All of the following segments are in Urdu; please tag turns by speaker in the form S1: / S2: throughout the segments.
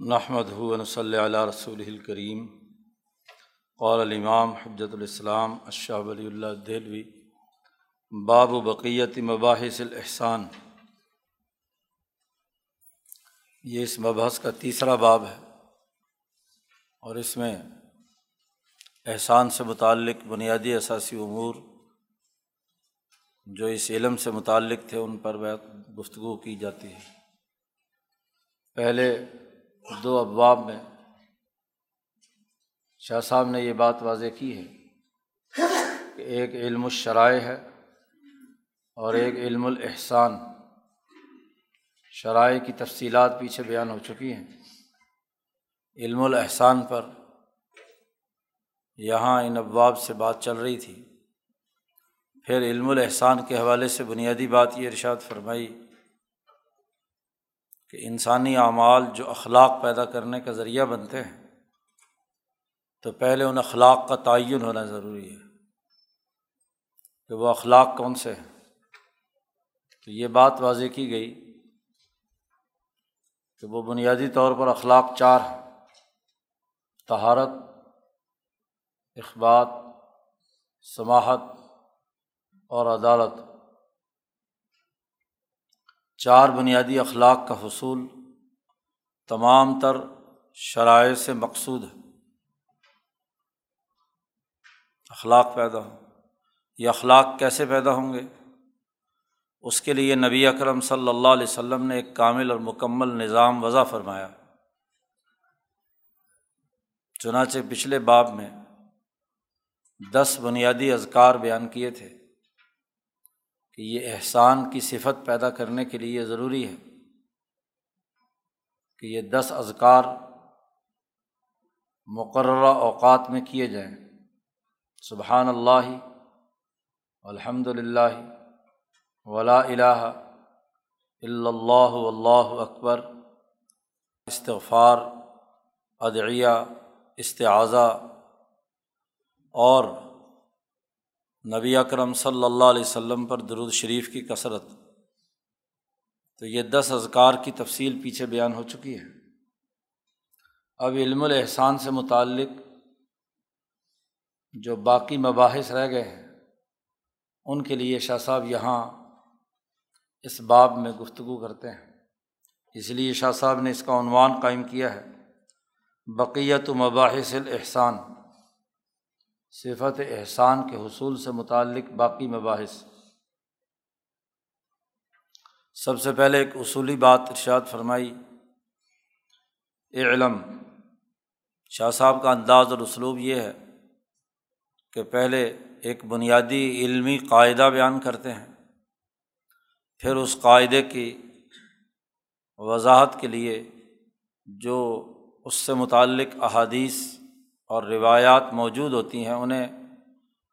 S1: نحمد ہُون صلی علیہ رسول الکریم قول الامام حجت الاسلام اشہ ولی اللہ دہلوی باب و بقیت مباحث الاحسان یہ اس مبحث کا تیسرا باب ہے اور اس میں احسان سے متعلق بنیادی اثاثی امور جو اس علم سے متعلق تھے، ان پر گفتگو کی جاتی ہے۔ پہلے دو ابواب میں شاہ صاحب نے یہ بات واضح کی ہے کہ ایک علم الشرائع ہے اور ایک علم الاحسان شرائع کی تفصیلات پیچھے بیان ہو چکی ہیں۔ علم الاحسان پر یہاں ان ابواب سے بات چل رہی تھی۔ پھر علم الاحسان کے حوالے سے بنیادی بات یہ ارشاد فرمائی کہ انسانی اعمال جو اخلاق پیدا کرنے کا ذریعہ بنتے ہیں، تو پہلے ان اخلاق کا تعین ہونا ضروری ہے کہ وہ اخلاق کون سے ہیں۔ تو یہ بات واضح کی گئی کہ وہ بنیادی طور پر اخلاق چار ہیں۔ تہارت اخبات سماہت اور عدالت۔ چار بنیادی اخلاق کا حصول تمام تر شرائع سے مقصود ہے۔ اخلاق پیدا ہوں۔ یہ اخلاق کیسے پیدا ہوں گے؟ اس کے لیے نبی اکرم صلی اللہ علیہ وسلم نے ایک کامل اور مکمل نظام وضع فرمایا۔ چنانچہ پچھلے باب میں دس بنیادی اذکار بیان کیے تھے۔ کہ یہ احسان کی صفت پیدا کرنے کے لیے ضروری ہے کہ یہ دس اذکار مقررہ اوقات میں کیے جائیں۔ سبحان اللہ الحمد للہ ولا الہ اللہ اللہ اکبر، استغفار، ادعیہ استعاضہ اور نبی اکرم صلی اللہ علیہ وسلم پر درود شریف کی کثرت۔ تو یہ دس اذکار کی تفصیل پیچھے بیان ہو چکی ہے۔ اب علم الاحسان سے متعلق جو باقی مباحث رہ گئے ہیں، ان کے لیے شاہ صاحب یہاں اس باب میں گفتگو کرتے ہیں۔ اس لیے شاہ صاحب نے اس کا عنوان قائم کیا ہے۔ بقیت و مباحث الاحسان۔ صفت احسان کے حصول سے متعلق باقی مباحث۔ سب سے پہلے ایک اصولی بات ارشاد فرمائی۔ علم شاہ صاحب کا انداز اور اسلوب یہ ہے کہ پہلے ایک بنیادی علمی قاعدہ بیان کرتے ہیں، پھر اس قاعدے کی وضاحت کے لیے جو اس سے متعلق احادیث اور روایات موجود ہوتی ہیں، انہیں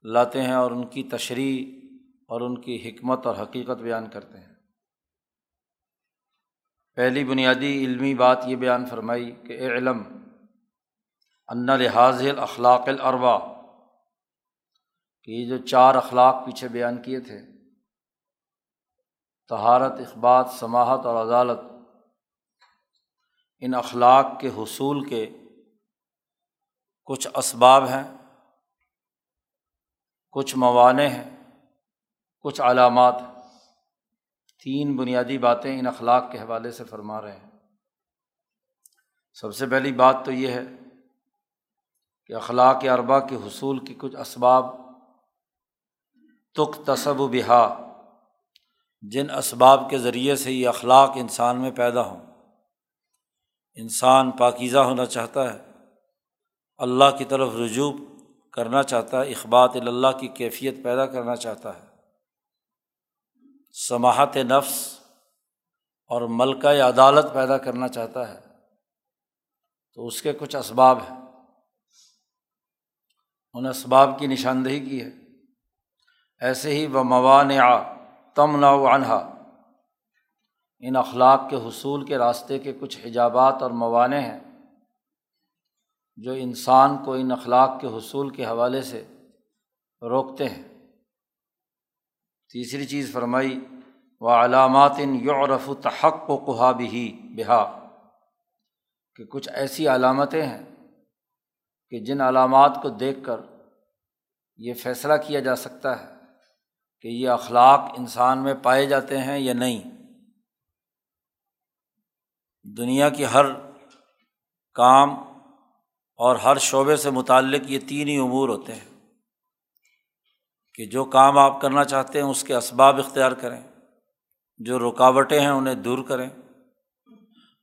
S1: لاتے ہیں اور ان کی تشریح اور ان کی حکمت اور حقیقت بیان کرتے ہیں۔ پہلی بنیادی علمی بات یہ بیان فرمائی کہ اے علم، ان لحاظ الاخلاق الربا کہ یہ جو چار اخلاق پیچھے بیان کیے تھے تہارت اخبات سماہت اور عدالت، ان اخلاق کے حصول کے کچھ اسباب ہیں، کچھ موانع ہیں، کچھ علامات تین بنیادی باتیں ان اخلاق کے حوالے سے فرما رہے ہیں۔ سب سے پہلی بات تو یہ ہے کہ اخلاق اربا کے حصول کی کچھ اسباب تک تصب و بہا، جن اسباب کے ذریعے سے یہ اخلاق انسان میں پیدا ہوں۔ انسان پاکیزہ ہونا چاہتا ہے۔ اللہ کی طرف رجوع کرنا چاہتا ہے، اخبات اللہ کی کیفیت پیدا کرنا چاہتا ہے۔ سماحت نفس اور ملکہ عدالت پیدا کرنا چاہتا ہے۔ تو اس کے کچھ اسباب ہیں۔ ان اسباب کی نشاندہی کی ہے۔ ایسے ہی وہ موانع تم نا عنہا ان اخلاق کے حصول کے راستے کے کچھ حجابات اور موانع ہیں۔ جو انسان کو ان اخلاق کے حصول کے حوالے سے روکتے ہیں۔ تیسری چیز فرمائی و علامات ان یعرف و تحق و قحا بھی بہا کہ کچھ ایسی علامتیں ہیں کہ جن علامات کو دیکھ کر یہ فیصلہ کیا جا سکتا ہے کہ یہ اخلاق انسان میں پائے جاتے ہیں یا نہیں۔ دنیا کی ہر کام اور ہر شعبے سے متعلق یہ تین ہی امور ہوتے ہیں کہ جو کام آپ کرنا چاہتے ہیں اس کے اسباب اختیار کریں، جو رکاوٹیں ہیں انہیں دور کریں۔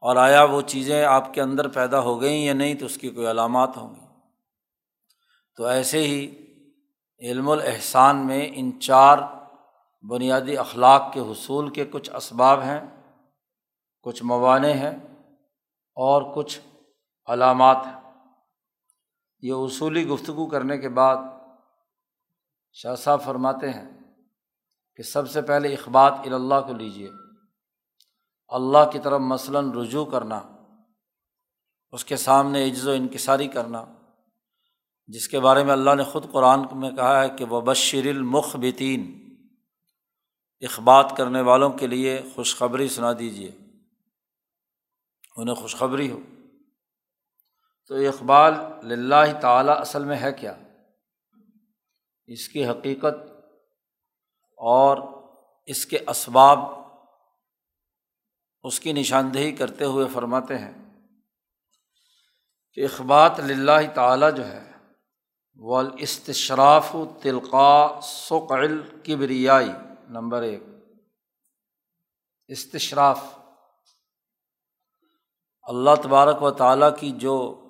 S1: اور آیا وہ چیزیں آپ کے اندر پیدا ہو گئیں یا نہیں تو اس کی کوئی علامات ہوں گی۔ تو ایسے ہی علم الاحسان میں ان چار بنیادی اخلاق کے حصول کے کچھ اسباب ہیں، کچھ موانع ہیں اور کچھ علامات ہیں۔ یہ اصولی گفتگو کرنے کے بعد شاہ صاحب فرماتے ہیں کہ سب سے پہلے اخبات اللہ کو لیجیے اللہ کی طرف مثلاً رجوع کرنا، اس کے سامنے عجز و انکساری کرنا، جس کے بارے میں اللہ نے خود قرآن میں کہا ہے کہ وہ بشر المخبتین اخبات کرنے والوں کے لیے خوشخبری سنا دیجیے انہیں خوشخبری ہو۔ تو اقبال للہ تعالیٰ اصل میں ہے کیا؟ اس کی حقیقت اور اس کے اسباب اس کی نشاندہی کرتے ہوئے فرماتے ہیں کہ اخبات للہ تعالیٰ جو ہے وہ استشراف تلقا سقعل کبریائی نمبر ایک۔ استشراف۔ اللہ تبارک و تعالیٰ کی جو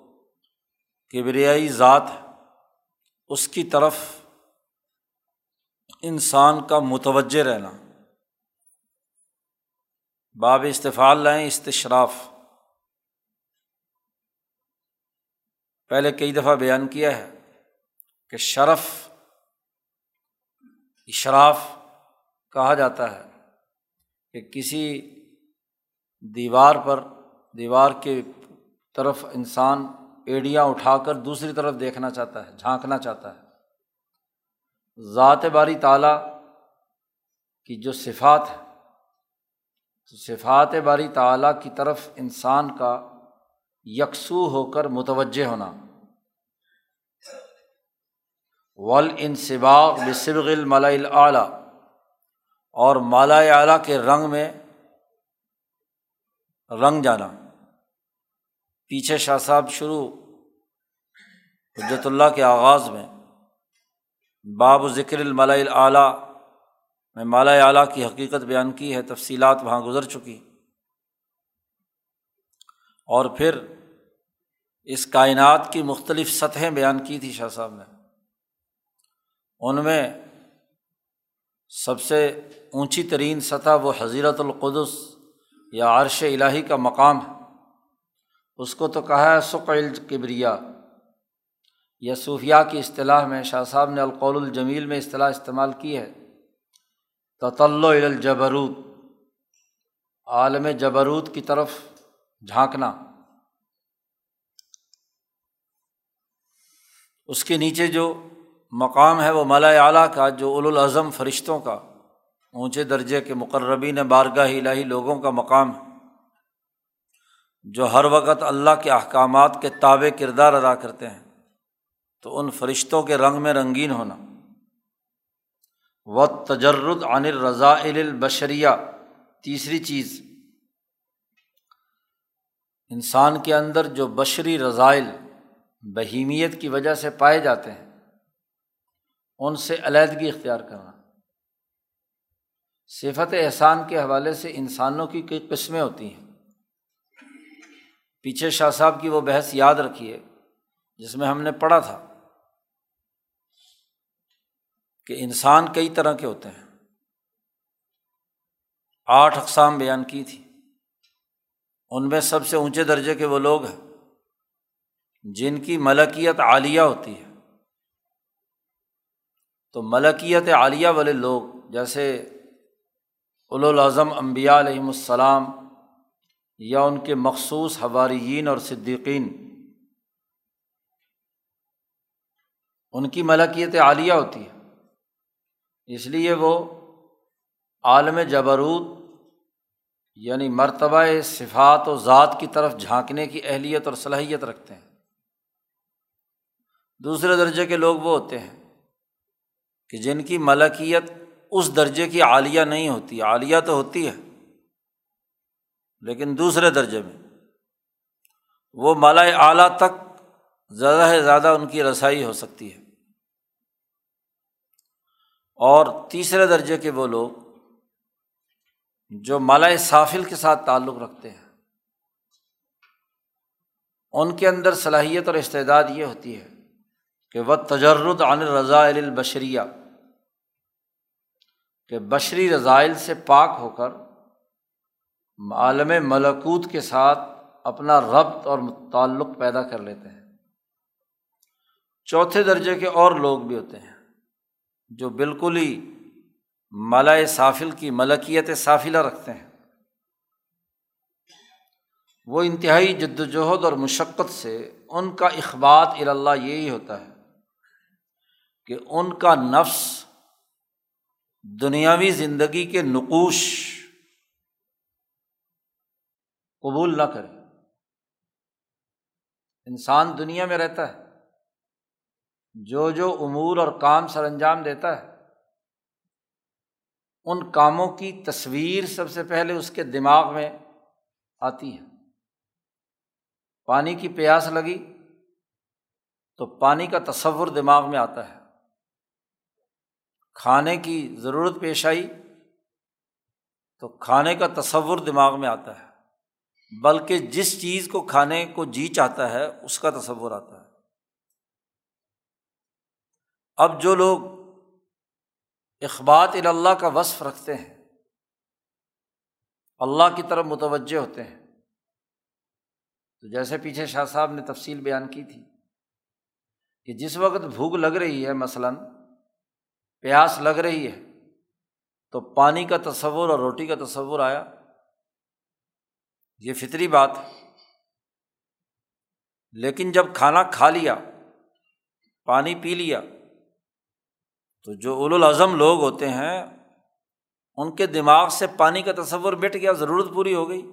S1: کبریائی ذات ہے۔ اس کی طرف انسان کا متوجہ رہنا۔ باب استفال لائیں، استشراف۔ پہلے کئی دفعہ بیان کیا ہے کہ شرف، اشراف کہا جاتا ہے کہ کسی دیوار پر، دیوار کے طرف انسان ایڑیاں اٹھا کر دوسری طرف دیکھنا چاہتا ہے، جھانکنا چاہتا ہے۔ ذات باری تعالیٰ کی جو صفات ہے تو صفات باری تعلیٰ کی طرف انسان کا یکسو ہو کر متوجہ ہونا۔ ول ان سباغ بصبغ الملا اعلیٰ اور مالا اعلیٰ کے رنگ میں رنگ جانا۔ پیچھے شاہ صاحب شروع حجرت اللہ کے آغاز میں، باب ذکر الملا اعلیٰ میں مالا اعلیٰ کی حقیقت بیان کی ہے، تفصیلات وہاں گزر چکی۔ اور پھر اس کائنات کی مختلف سطحیں بیان کی تھی شاہ صاحب نے۔ ان میں سب سے اونچی ترین سطح وہ حضیرت القدس یا عرش الٰہی کا مقام ہے۔ اس کو تو کہا ہے سقیل کبریا۔ یا صوفیہ کی اصطلاح میں شاہ صاحب نے القول الجمیل میں اصطلاح استعمال کی ہے۔ تطل الجبروت، عالم جبروت کی طرف جھانکنا۔ اس کے نیچے جو مقام ہے وہ ملا اعلیٰ کا، جو الاظم فرشتوں کا، اونچے درجے کے مقربین بارگاہ الہی لوگوں کا مقام ہے۔ جو ہر وقت اللہ کے احکامات کے تابع کردار ادا کرتے ہیں، تو ان فرشتوں کے رنگ میں رنگین ہونا۔ و تجرد عن الرضا البشریہ تیسری چیز، انسان کے اندر جو بشری رضائل، بہیمیت کی وجہ سے پائے جاتے ہیں، ان سے علیحدگی اختیار کرنا۔ صفت احسان کے حوالے سے انسانوں کی کئی قسمیں ہوتی ہیں۔ پیچھے شاہ صاحب کی وہ بحث یاد رکھیے، جس میں ہم نے پڑھا تھا کہ انسان کئی طرح کے ہوتے ہیں۔ آٹھ اقسام بیان کی تھی۔ ان میں سب سے اونچے درجے کے وہ لوگ ہیں جن کی ملکیت عالیہ ہوتی ہے۔ تو ملکیت عالیہ والے لوگ جیسے الاظم امبیا علیہم السلام یا ان کے مخصوص حواریین اور صدیقین۔ ان کی ملکیت عالیہ ہوتی ہے۔ اس لیے وہ عالم جبروت یعنی مرتبہ صفات و ذات کی طرف جھانکنے کی اہلیت اور صلاحیت رکھتے ہیں۔ دوسرے درجے کے لوگ وہ ہوتے ہیں کہ جن کی ملکیت اس درجے کی عالیہ نہیں ہوتی، عالیہ تو ہوتی ہے۔ لیکن دوسرے درجے میں وہ مالا اعلیٰ تک زیادہ سے زیادہ ان کی رسائی ہو سکتی ہے۔ اور تیسرے درجے کے وہ لوگ جو مالا صافل کے ساتھ تعلق رکھتے ہیں، ان کے اندر صلاحیت اور استعداد یہ ہوتی ہے کہ وہ تجرد عن رضا البشریہ کہ بشری رضائل سے پاک ہو کر عالم ملکوت کے ساتھ اپنا ربط اور تعلق پیدا کر لیتے ہیں۔ چوتھے درجے کے اور لوگ بھی ہوتے ہیں جو بالکل ہی ملا صافل کی ملکیت صافلہ رکھتے ہیں۔ وہ انتہائی جد وجہد اور مشقت سے ان کا اخبات الا یہی ہوتا ہے کہ ان کا نفس دنیاوی زندگی کے نقوش قبول نہ کرے۔ انسان دنیا میں رہتا ہے۔ جو جو امور اور کام سر انجام دیتا ہے، ان کاموں کی تصویر سب سے پہلے اس کے دماغ میں آتی ہے۔ پانی کی پیاس لگی تو پانی کا تصور دماغ میں آتا ہے۔ کھانے کی ضرورت پیش آئی تو کھانے کا تصور دماغ میں آتا ہے۔ بلکہ جس چیز کو کھانے کو جی چاہتا ہے، اس کا تصور آتا ہے۔ اب جو لوگ اخبات اللہ کا وصف رکھتے ہیں، اللہ کی طرف متوجہ ہوتے ہیں۔ تو جیسے پیچھے شاہ صاحب نے تفصیل بیان کی تھی کہ جس وقت بھوک لگ رہی ہے، مثلاً پیاس لگ رہی ہے، تو پانی کا تصور اور روٹی کا تصور آیا۔ یہ فطری بات۔ ہے لیکن جب کھانا کھا لیا، پانی پی لیا، تو جو اول الاظم لوگ ہوتے ہیں، ان کے دماغ سے پانی کا تصور مٹ گیا، ضرورت پوری ہو گئی۔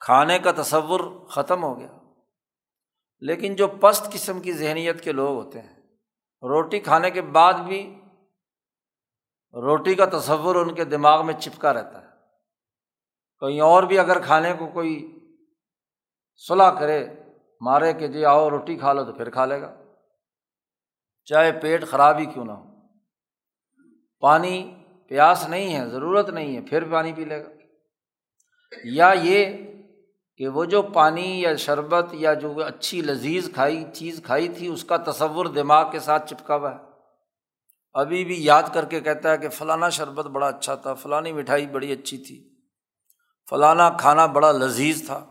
S1: کھانے کا تصور ختم ہو گیا۔ لیکن جو پست قسم کی ذہنیت کے لوگ ہوتے ہیں، روٹی کھانے کے بعد بھی روٹی کا تصور ان کے دماغ میں چپکا رہتا ہے۔ کہیں اور بھی اگر کھانے کو کوئی صلاح کرے، مارے کہ جی آؤ روٹی کھا لو تو پھر کھا لے گا۔ چاہے پیٹ خراب ہی کیوں نہ ہو۔ پانی پیاس نہیں ہے، ضرورت نہیں ہے، پھر پانی پی لے گا۔ یا یہ کہ وہ جو پانی یا شربت یا جو اچھی لذیذ کھائی، چیز کھائی تھی، اس کا تصور دماغ کے ساتھ چپکا ہوا ہے۔ ابھی بھی یاد کر کے کہتا ہے کہ فلانا شربت بڑا اچھا تھا، فلانی مٹھائی بڑی اچھی تھی۔ فلانا کھانا بڑا لذیذ تھا۔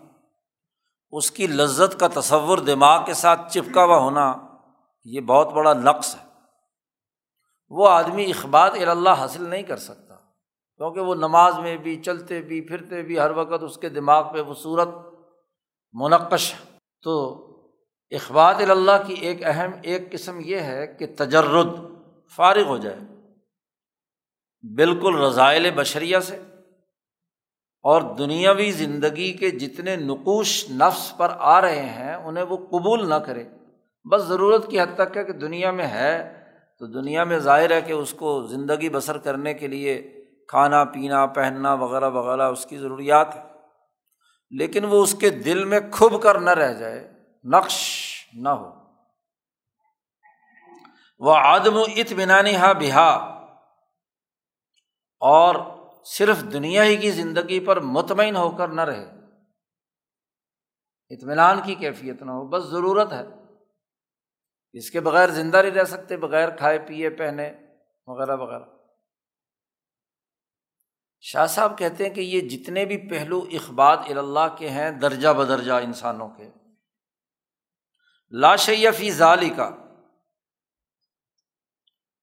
S1: اس کی لذت کا تصور دماغ کے ساتھ چپکا ہوا ہونا یہ بہت بڑا نقص ہے۔ وہ آدمی اخبات اللہ حاصل نہیں کر سکتا، کیونکہ وہ نماز میں بھی، چلتے بھی، پھرتے بھی، ہر وقت اس کے دماغ پہ وہ صورت منقش ہے۔ تو اخبات اللہ کی ایک اہم ایک قسم یہ ہے کہ تجرد فارغ ہو جائے۔ بالکل رضائل بشریہ سے۔ اور دنیاوی زندگی کے جتنے نقوش نفس پر آ رہے ہیں، انہیں وہ قبول نہ کرے۔ بس ضرورت کی حد تک ہے کہ دنیا میں ہے، تو دنیا میں ظاہر ہے کہ اس کو زندگی بسر کرنے کے لیے کھانا، پینا، پہننا وغیرہ وغیرہ اس کی ضروریات ہے لیکن وہ اس کے دل میں کھب کر نہ رہ جائے، نقش نہ ہو۔ وہ آدم و اطمینانی ہا بہا اور صرف دنیا ہی کی زندگی پر مطمئن ہو کر نہ رہے۔ اطمینان کی کیفیت نہ ہو، بس ضرورت ہے۔ اس کے بغیر زندہ نہیں رہ سکتے، بغیر کھائے، پیے، پہنے، وغیرہ وغیرہ۔ شاہ صاحب کہتے ہیں کہ یہ جتنے بھی پہلو اخبات اللہ کے ہیں، درجہ بدرجہ انسانوں کے۔ لاشیفی ظالی کا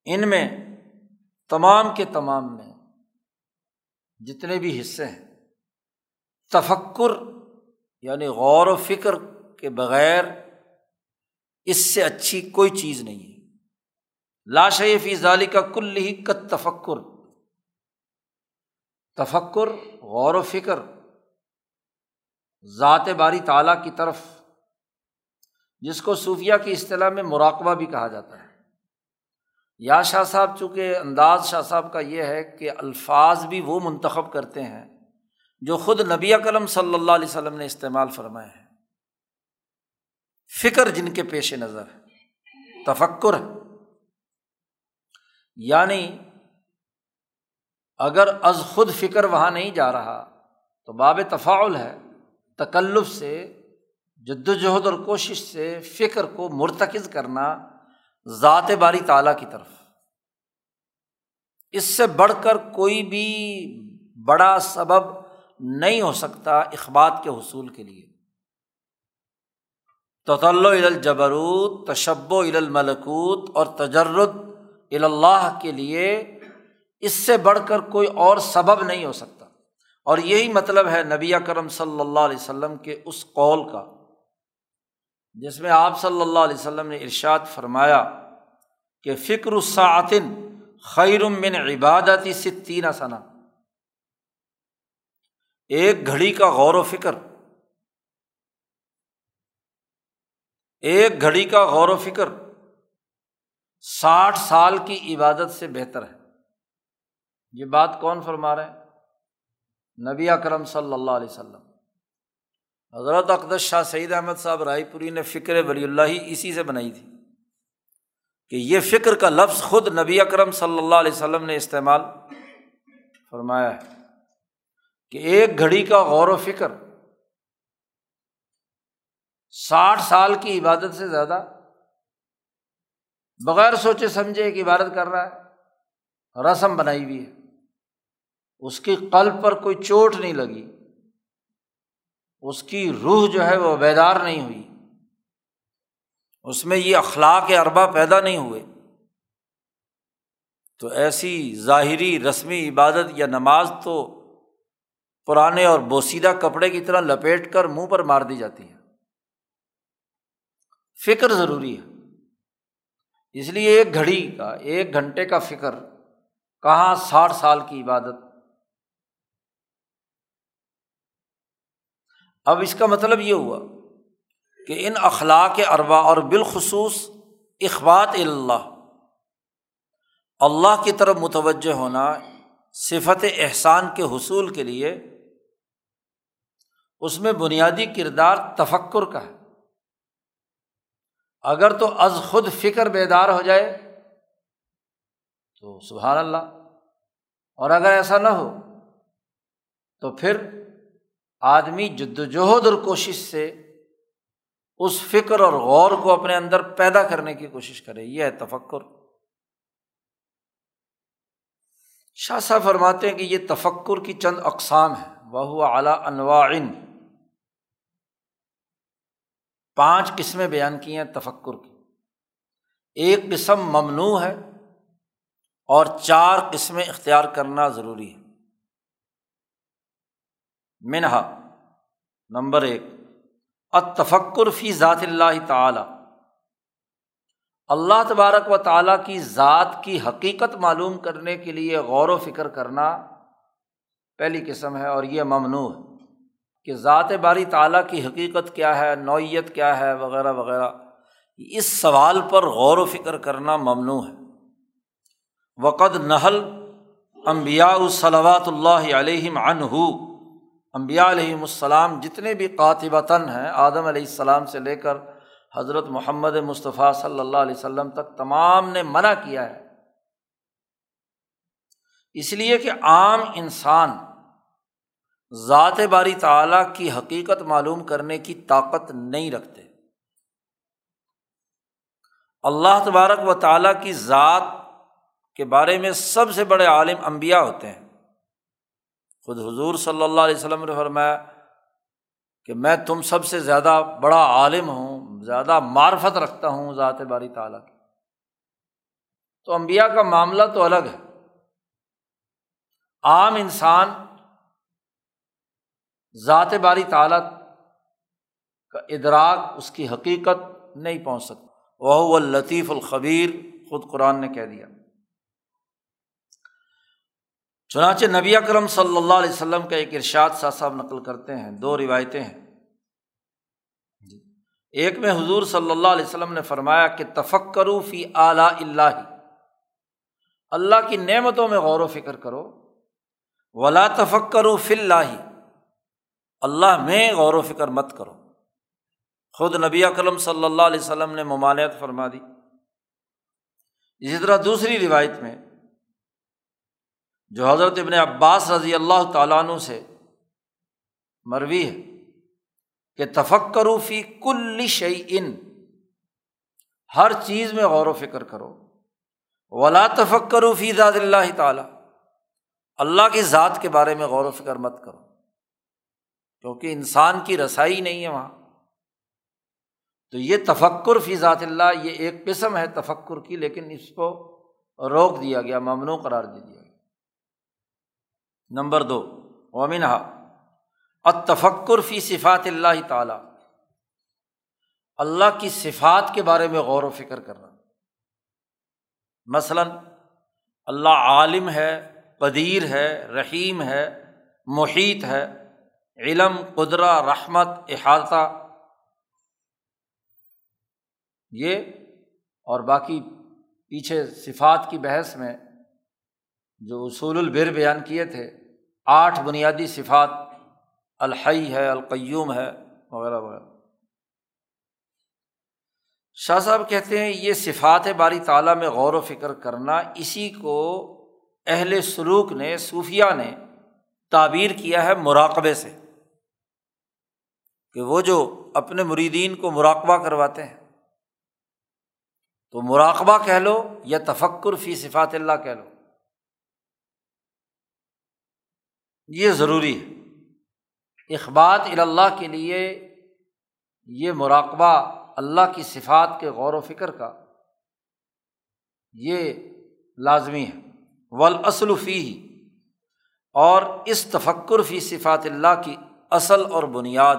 S1: ان میں تمام کے تمام میں۔ جتنے بھی حصے ہیں، تفکر یعنی غور و فکر کے بغیر اس سے اچھی کوئی چیز نہیں ہے۔ لاش فی ظالی کا کل ہی کت تفکر تفکر، غور و فکر، ذات باری تعالیٰ کی طرف، جس کو صوفیہ کی اصطلاح میں مراقبہ بھی کہا جاتا ہے۔ یا شاہ صاحب، چونکہ انداز شاہ صاحب کا یہ ہے کہ الفاظ بھی وہ منتخب کرتے ہیں جو خود نبی کرم صلی اللہ علیہ وسلم نے استعمال فرمائے ہیں۔ فکر جن کے پیش نظر ہے، تفکر ہے۔ یعنی اگر از خود فکر وہاں نہیں جا رہا، تو باب تفاعل ہے، تکلف سے جد وجہد اور کوشش سے فکر کو مرتکز کرنا ذات باری تعالیٰ کی طرف۔ اس سے بڑھ کر کوئی بھی بڑا سبب نہیں ہو سکتا اخبات کے حصول کے لیے۔ تطل الجبروت تشب و الملکوت اور تجرد اللہ کے لیے اس سے بڑھ کر کوئی اور سبب نہیں ہو سکتا۔ اور یہی مطلب ہے نبی کرم صلی اللہ علیہ وسلم کے اس قول کا۔ جس میں آپ صلی اللہ علیہ وسلم نے ارشاد فرمایا کہ فکر الساطن خیر من عبادتی ستینہ ثنا ایک گھڑی کا غور و فکر۔ ایک گھڑی کا غور و فکر ساٹھ سال کی عبادت سے بہتر ہے۔ یہ بات کون فرما رہے ہیں؟ نبی اکرم صلی اللہ علیہ وسلم۔ حضرت اقدس شاہ سعید احمد صاحب رائے پوری نے فکر ولی اللہ ہی اسی سے بنائی تھی کہ یہ فکر کا لفظ خود نبی اکرم صلی اللہ علیہ وسلم نے استعمال فرمایا ہے کہ ایک گھڑی کا غور و فکر ساٹھ سال کی عبادت سے زیادہ بغیر سوچے سمجھے ایک عبادت کر رہا ہے، رسم بنائی ہوئی ہے۔ اس کی قلب پر کوئی چوٹ نہیں لگی۔ اس کی روح جو ہے وہ بیدار نہیں ہوئی۔ اس میں یہ اخلاق اربا پیدا نہیں ہوئے۔ تو ایسی ظاہری رسمی عبادت یا نماز تو پرانے اور بوسیدہ کپڑے کی طرح لپیٹ کر منہ پر مار دی جاتی ہے۔ فکر ضروری ہے۔ اس لیے ایک گھڑی کا، ایک گھنٹے کا فکر، کہاں ساٹھ سال کی عبادت اب اس کا مطلب یہ ہوا کہ ان اخلاق اربا اور بالخصوص اخبات اللہ اللہ کی طرف متوجہ ہونا صفت احسان کے حصول کے لیے اس میں بنیادی کردار تفکر کا ہے۔ اگر تو از خود فکر بیدار ہو جائے تو سبحان اللہ، اور اگر ایسا نہ ہو تو پھر آدمی جد وجہد اور کوشش سے اس فکر اور غور کو اپنے اندر پیدا کرنے کی کوشش کرے، یہ ہے تفکر۔ شاہ صاحب فرماتے ہیں کہ یہ تفکر کی چند اقسام ہے وہ اعلیٰ انواعن پانچ قسمیں بیان کی ہیں تفکر کی۔ ایک قسم ممنوع ہے اور چار قسمیں اختیار کرنا ضروری ہے۔ منہا، نمبر ایک اتفکر فی ذات اللہ تعالی۔ اللہ تبارک و تعالیٰ کی ذات کی حقیقت معلوم کرنے کے لیے غور و فکر کرنا پہلی قسم ہے اور یہ ممنوع ہے کہ ذات باری تعالیٰ کی حقیقت کیا ہے، نوعیت کیا ہے، وغیرہ وغیرہ۔ اس سوال پر غور و فکر کرنا ممنوع ہے۔ وقد نحل امبیا صلوات اللہ علیہم عنہ امبیا علیہم السلام جتنے بھی قاطبتاً ہیں، آدم علیہ السلام سے لے کر حضرت محمد مصطفیٰ صلی اللہ علیہ وسلم تک تمام نے منع کیا ہے۔ اس لیے کہ عام انسان ذات باری تعلیٰ کی حقیقت معلوم کرنے کی طاقت نہیں رکھتے۔ اللہ تبارک و تعالیٰ کی ذات کے بارے میں سب سے بڑے عالم امبیا ہوتے ہیں۔ خود حضور صلی اللہ علیہ وسلم نے فرمایا کہ میں تم سب سے زیادہ بڑا عالم ہوں، زیادہ معرفت رکھتا ہوں ذات باری تعالیٰ کی۔ تو امبیا کا معاملہ تو الگ ہے۔ عام انسان ذات باری تعالیٰ کا ادراک، اس کی حقیقت نہیں پہنچ سکتا۔ وہ لطیف الخبیر، خود قرآن نے کہہ دیا۔ چنانچہ نبی اکرم صلی اللہ علیہ وسلم کا ایک ارشاد سا صاحب نقل کرتے ہیں، دو روایتیں ہیں۔ جی۔ ایک میں حضور صلی اللہ علیہ وسلم نے فرمایا کہ تفکرو فی اعلیٰ اللہ۔ اللہ کی نعمتوں میں غور و فکر کرو۔ ولا تفکرو فی اللہ۔ اللہ میں غور و فکر مت کرو۔ خود نبی اکرم صلی اللہ علیہ وسلم نے ممانعت فرما دی۔ اسی طرح دوسری روایت میں جو حضرت ابن عباس رضی اللہ تعالیٰ عنہ سے مروی ہے کہ تفکرو فی کل شعی ان ہر چیز میں غور و فکر کرو۔ ولا تفکرو فی ذات اللہ تعالیٰ، اللہ کی ذات کے بارے میں غور و فکر مت کرو، کیونکہ انسان کی رسائی نہیں ہے وہاں۔ تو یہ تفکر فی ذات اللہ، یہ ایک قسم ہے تفکر کی، لیکن اس کو روک دیا گیا، ممنوع قرار دے دیا گیا۔ نمبر دو اومنہ اتفکر فی صفات اللہ تعالیٰ۔ اللہ کی صفات کے بارے میں غور و فکر کرنا۔ مثلاً، اللہ عالم ہے، قدیر ہے، رحیم ہے، محیط ہے، علم قدرا رحمت، احاطہ۔ یہ اور باقی پیچھے صفات کی بحث میں جو اصول البر بیان کیے تھے، آٹھ بنیادی صفات، الحی ہے، القیوم ہے، وغیرہ وغیرہ۔ شاہ صاحب کہتے ہیں، یہ صفات باری تعالیٰ میں غور و فکر کرنا اسی کو اہل سلوک نے صوفیہ نے تعبیر کیا ہے مراقبے سے، کہ وہ جو اپنے مریدین کو مراقبہ کرواتے ہیں۔ تو مراقبہ کہہ لو یا تفکر فی صفات اللہ کہہ لو۔ یہ ضروری ہے۔ اخبات اللہ کے لیے یہ مراقبہ اللہ کی صفات کے غور و فکر کا یہ لازمی ہے۔ فی اور اس تفکر فی صفات اللہ کی اصل اور بنیاد۔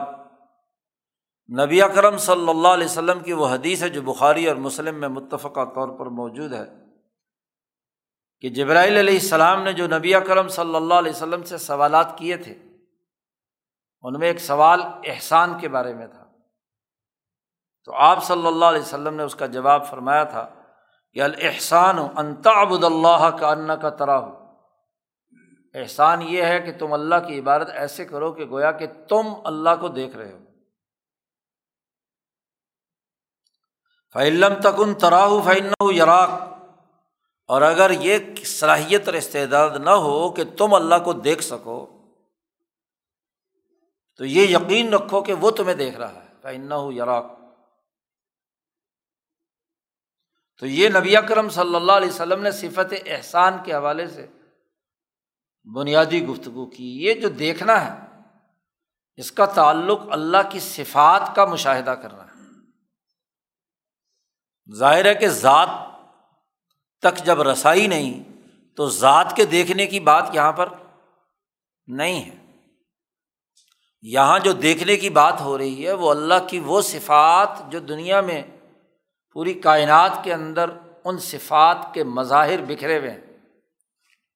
S1: نبی اکرم صلی اللہ علیہ وسلم کی وہ حدیث ہے جو بخاری اور مسلم میں متفقہ طور پر موجود ہے۔ کہ جبرائیل علیہ السلام نے جو نبی اکرم صلی اللہ علیہ وسلم سے سوالات کیے تھے، ان میں ایک سوال احسان کے بارے میں تھا۔ تو آپ صلی اللہ علیہ وسلم نے اس کا جواب فرمایا تھا کہ الحسان انتابد اللہ کا ان کا ترا ہو احسان یہ ہے کہ تم اللہ کی عبادت ایسے کرو کہ گویا کہ تم اللہ کو دیکھ رہے ہو۔ فعلم تکن تراہ فعن یراک اور اگر یہ صلاحیت اور استعداد نہ ہو کہ تم اللہ کو دیکھ سکو، تو یہ یقین رکھو کہ وہ تمہیں دیکھ رہا ہے۔ فعن یراک۔ تو یہ نبی اکرم صلی اللہ علیہ وسلم نے صفت احسان کے حوالے سے بنیادی گفتگو کی۔ یہ جو دیکھنا ہے، اس کا تعلق اللہ کی صفات کا مشاہدہ کرنا ہے۔ ظاہر ہے کہ ذات تک جب رسائی نہیں، تو ذات کے دیکھنے کی بات یہاں پر نہیں ہے۔ یہاں جو دیکھنے کی بات ہو رہی ہے، وہ اللہ کی وہ صفات جو دنیا میں پوری کائنات کے اندر ان صفات کے مظاہر بکھرے ہوئے ہیں۔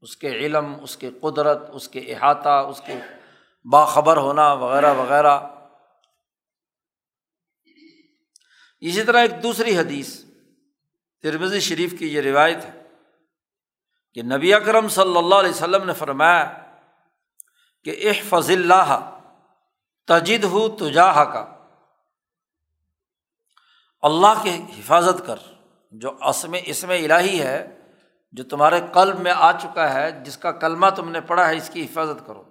S1: اس کے علم، اس کے قدرت، اس کے احاطہ، اس کے باخبر ہونا وغیرہ وغیرہ۔ اسی طرح ایک دوسری حدیث ترمزی شریف کی یہ روایت ہے کہ نبی اکرم صلی اللہ علیہ وسلم نے فرمایا کہ احفظ اللہ تجد ہو تجاہ کا اللہ کی حفاظت کر، جو اسم اسم الہی ہے، جو تمہارے قلب میں آ چکا ہے، جس کا کلمہ تم نے پڑھا ہے، اس کی حفاظت کرو۔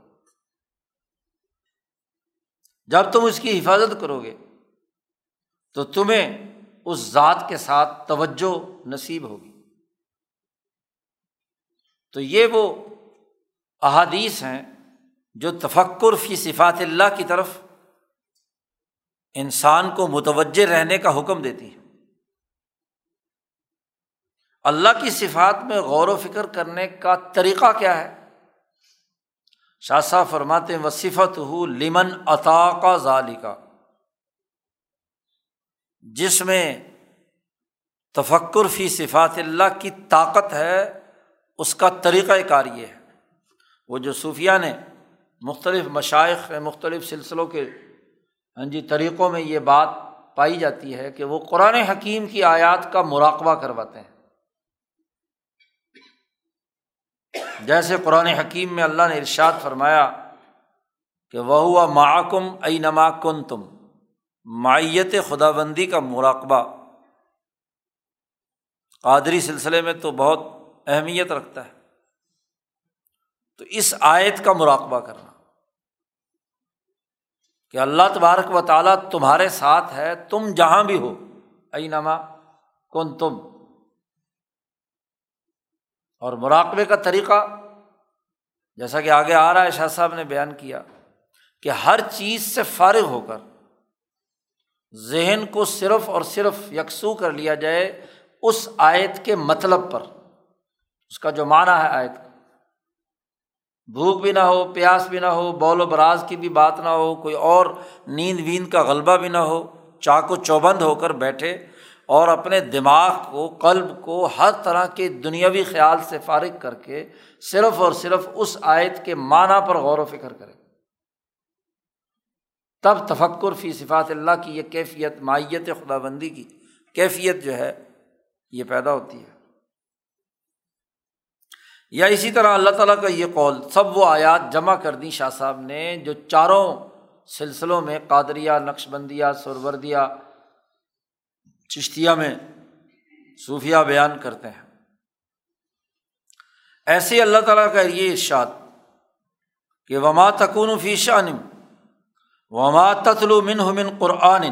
S1: جب تم اس کی حفاظت کرو گے، تو تمہیں اس ذات کے ساتھ توجہ نصیب ہوگی۔ تو یہ وہ احادیث ہیں جو تفکر فی صفات اللہ کی طرف انسان کو متوجہ رہنے کا حکم دیتی ہے اللہ کی صفات میں غور و فکر کرنے کا طریقہ کیا ہے؟ شاہ صاحب فرماتے وصفت ہو لمن عطا کا ظالی کا جس میں تفکر فی صفات اللہ کی طاقت ہے، اس کا طریقۂ کار یہ ہے۔ وہ جو صوفیہ نے مختلف مشائق مختلف سلسلوں کے ہاں جی طریقوں میں یہ بات پائی جاتی ہے کہ وہ قرآن حکیم کی آیات کا مراقبہ کرواتے ہیں۔ جیسے قرآن حکیم میں اللہ نے ارشاد فرمایا کہ وہ ہوا معکم ائی نما کن تم معیت خدا بندی کا مراقبہ۔ قادری سلسلے میں تو بہت اہمیت رکھتا ہے۔ تو اس آیت کا مراقبہ کرنا۔ کہ اللہ تبارک و تعالیٰ تمہارے ساتھ ہے، تم جہاں بھی ہو ائی نما کن تم اور مراقبے کا طریقہ، جیسا کہ آگے آ رہا ہے، شاہ صاحب نے بیان کیا کہ ہر چیز سے فارغ ہو کر ذہن کو صرف اور صرف یکسو کر لیا جائے اس آیت کے مطلب پر۔ اس کا جو معنی ہے آیت کا۔ بھوک بھی نہ ہو، پیاس بھی نہ ہو، بول و براز کی بھی بات نہ ہو، کوئی اور نیند ویند کا غلبہ بھی نہ ہو چاق و چوبند ہو کر بیٹھے اور اپنے دماغ کو، قلب کو ہر طرح کے دنیاوی خیال سے فارغ کر کے صرف اور صرف اس آیت کے معنی پر غور و فکر کرے۔ تب تفکر فی صفات اللہ کی یہ کیفیت، مائیت خدا بندی کی۔ کیفیت جو ہے، یہ پیدا ہوتی ہے۔ یا اسی طرح اللہ تعالیٰ کا یہ قول، سب وہ آیات جمع کر دی شاہ صاحب نے جو چاروں سلسلوں میں قادریہ نقش بندیہ سروردیہ چشتیہ میں صوفیہ بیان کرتے ہیں۔ ایسے اللہ تعالیٰ کا یہ ارشاد کہ وما تکون فی شانم وما تتلو من من قرآن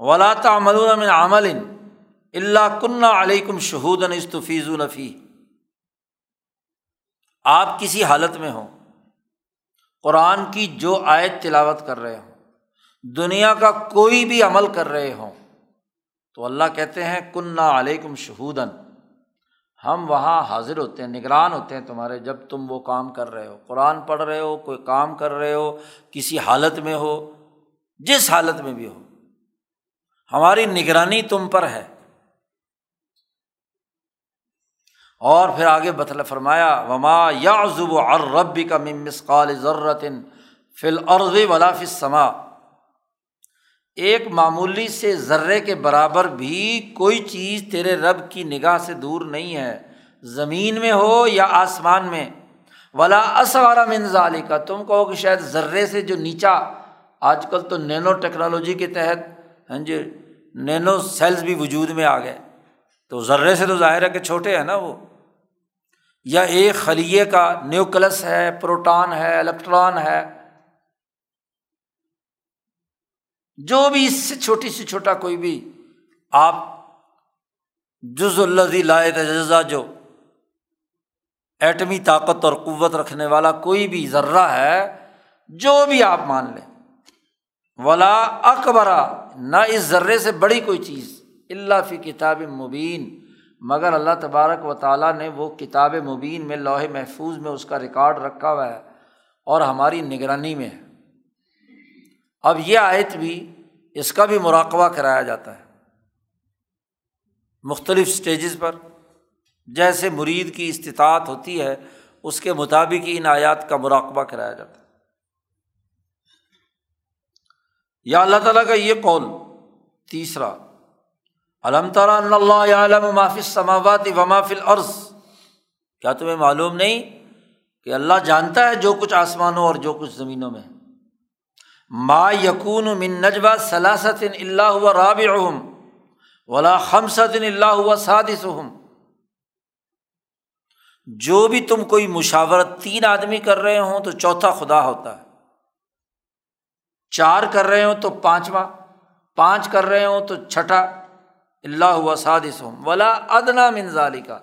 S1: ولا تعملون من عمل اللہ کن علیکم شہودن استفیز الفی آپ کسی حالت میں ہوں، قرآن کی جو آیت تلاوت کر رہے ہوں، دنیا کا کوئی بھی عمل کر رہے ہوں، تو اللہ کہتے ہیں کنہ علیکم شہودن ہم وہاں حاضر ہوتے ہیں، نگران ہوتے ہیں تمہارے جب تم وہ کام کر رہے ہو۔ قرآن پڑھ رہے ہو، کوئی کام کر رہے ہو، کسی حالت میں ہو، جس حالت میں بھی ہو۔ ہماری نگرانی تم پر ہے۔ اور پھر آگے بتل فرمایا، وما یا زب اور ربی کا ممسقال ضرورت فل عرض ولا سما ایک معمولی سے ذرے کے برابر بھی کوئی چیز تیرے رب کی نگاہ سے دور نہیں ہے۔ زمین میں ہو یا آسمان میں۔ ولا اصوارا منظالی کا تم کہو کہ شاید ذرے سے جو نیچا۔ آج کل تو نینو ٹیکنالوجی کے تحت ہاں جی نینو سیلز بھی وجود میں آ گئے۔ تو ذرے سے تو ظاہر ہے کہ چھوٹے ہیں نا وہ۔ یا ایک خلیے کا نیوکلس ہے، پروٹان ہے، الیکٹران ہے۔ جو بھی اس سے چھوٹی سی چھوٹا کوئی بھی آپ جز الزی لائے تجزا جو ایٹمی طاقت اور قوت رکھنے والا کوئی بھی ذرہ ہے، جو بھی آپ مان لیں۔ ولا اکبرا نہ اس ذرے سے بڑی کوئی چیز اللہ فی کتاب مبین۔ مگر اللہ تبارک و تعالیٰ نے وہ کتاب مبین میں، لوہے محفوظ میں، اس کا ریکارڈ رکھا ہوا ہے اور ہماری نگرانی میں ہے۔ اب یہ آیت بھی اس کا بھی مراقبہ کرایا جاتا ہے۔ مختلف اسٹیجز پر جیسے مرید کی استطاعت ہوتی ہے، اس کے مطابق ان آیات کا مراقبہ کرایا جاتا ہے۔ یا اللہ تعالیٰ کا یہ قول تیسرا علم تعالیٰ اللہ عالم معافی سماوات و مافل عرض کیا تمہیں معلوم نہیں کہ اللہ جانتا ہے جو کچھ آسمانوں اور جو کچھ زمینوں میں ما یقون من نجبہ سلاست اللہ ہوا راب احم ولا خمسط اللہ ہوا سادس جو بھی تم کوئی مشاورت تین آدمی کر رہے ہوں تو چوتھا خدا ہوتا ہے۔ چار کر رہے ہوں تو پانچواں، پانچ کر رہے ہوں تو چھٹا اللہ ہوا سادس ہوں ولا ادنا منظالی کا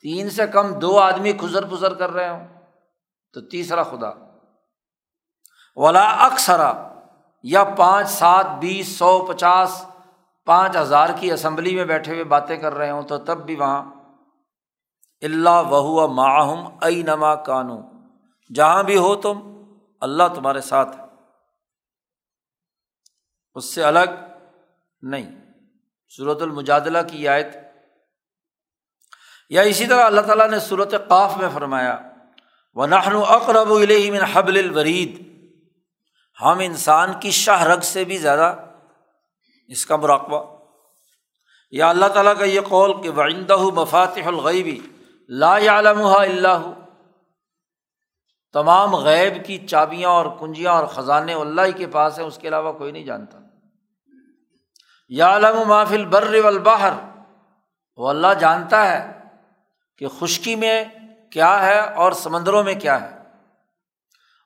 S1: تین سے کم دو آدمی خزر پزر کر رہے ہوں تو تیسرا خدا۔ ولا اکثرا یا پانچ، سات، بیس، سو، پچاس، پانچ ہزار کی اسمبلی میں بیٹھے ہوئے باتیں کر رہے ہوں تو تب بھی وہاں اللہ وہ معاہم ائی نما کانو، جہاں بھی ہو تم اللہ تمہارے ساتھ اس سے الگ نہیں۔ صورت المجادلہ کی آیت۔ یا اسی طرح اللہ تعالیٰ نے صورت قاف میں فرمایا و نخن اقرب من حبل الورید۔ ہم انسان کی شاہ رگ سے بھی زیادہ اس کا مراقبہ۔ یا اللہ تعالیٰ کا یہ قول کہ وعندہ مفاتح الغیبی لا علم اللہ تمام غیب کی چابیاں اور کنجیاں اور خزانے اللہ کے پاس ہیں، اس کے علاوہ کوئی نہیں جانتا۔ یا علم محفل بر والبحر۔ وہ اللہ جانتا ہے کہ خشکی میں کیا ہے اور سمندروں میں کیا ہے۔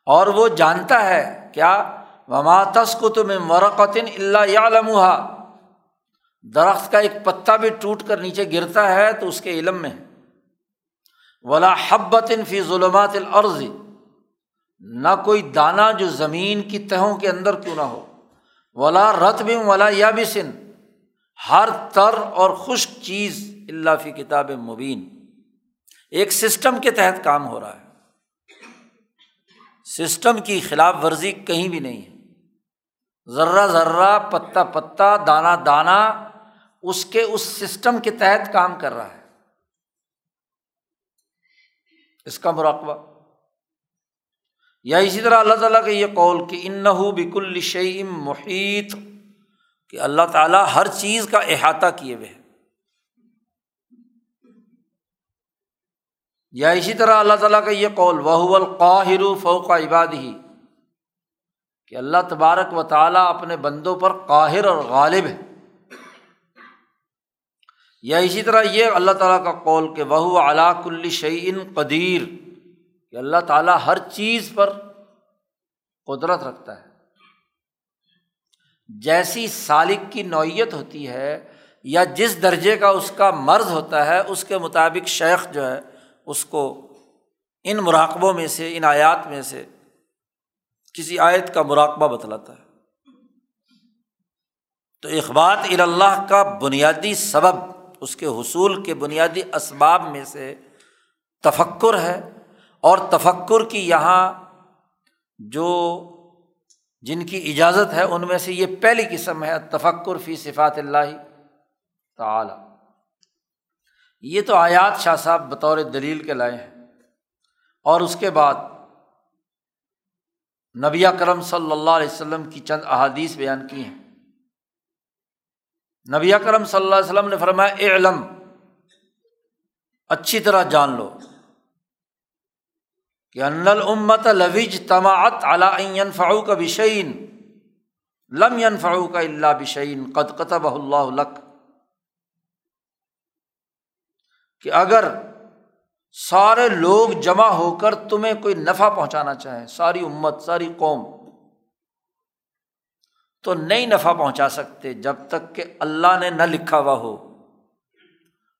S1: اور وہ جانتا ہے، کیا؟ وما کو تم مرقطن اللہ یا لمحہ درخت کا ایک پتا بھی ٹوٹ کر نیچے گرتا ہے تو اس کے علم میں۔ ولا حبت فی ظلمات العرض نہ کوئی دانہ جو زمین کی تہوں کے اندر کیوں نہ ہو۔ ولا رت بم ولا یا بسن ہر تر اور خشک چیز اللہ فی کتاب مبین ایک سسٹم کے تحت کام ہو رہا ہے۔ سسٹم کی خلاف ورزی کہیں بھی نہیں ہے۔ ذرہ ذرہ، پتا پتا، دانا دانا اس کے اس سسٹم کے تحت کام کر رہا ہے۔ اس کا مراقبہ۔ یا اسی طرح اللہ تعالیٰ کا یہ قول کہ ان یا اسی طرح اللہ تعالیٰ کا یہ قول وہ القاہر فوق عباد ہی کہ اللہ تبارک و تعالیٰ اپنے بندوں پر قاہر اور غالب ہے۔ یا اسی طرح یہ اللہ تعالیٰ کا قول کہ وہ علاق الشعین قدیر کہ اللہ تعالیٰ ہر چیز پر قدرت رکھتا ہے۔ جیسی سالک کی نوعیت ہوتی ہے یا جس درجے کا اس کا مرض ہوتا ہے، اس کے مطابق شیخ جو ہے اس کو ان مراقبوں میں سے، ان آیات میں سے کسی آیت کا مراقبہ بتلاتا ہے۔ تو اخبات اللہ کا بنیادی سبب، اس کے حصول کے بنیادی اسباب میں سے تفکر ہے۔ اور تفکر کی یہاں جو جن کی اجازت ہے، ان میں سے یہ پہلی قسم ہے، تفکر فی صفات اللہ تعالی۔ یہ تو آیات شاہ صاحب بطور دلیل کے لائے ہیں۔ اور اس کے بعد نبی کرم صلی اللہ علیہ وسلم کی چند احادیث بیان کی ہیں۔ نبی کرم صلی اللہ علیہ وسلم نے فرمایا اے علم اچھی طرح جان لو کہ ان الامت لویج تماعت علا فعو کا بشعین لم فعو کا اللہ بشعین قد قطب اللہ لک۔ کہ اگر سارے لوگ جمع ہو کر تمہیں کوئی نفع پہنچانا چاہیں ساری امت، ساری قوم، تو نہیں نفع پہنچا سکتے جب تک کہ اللہ نے نہ لکھا ہوا ہو۔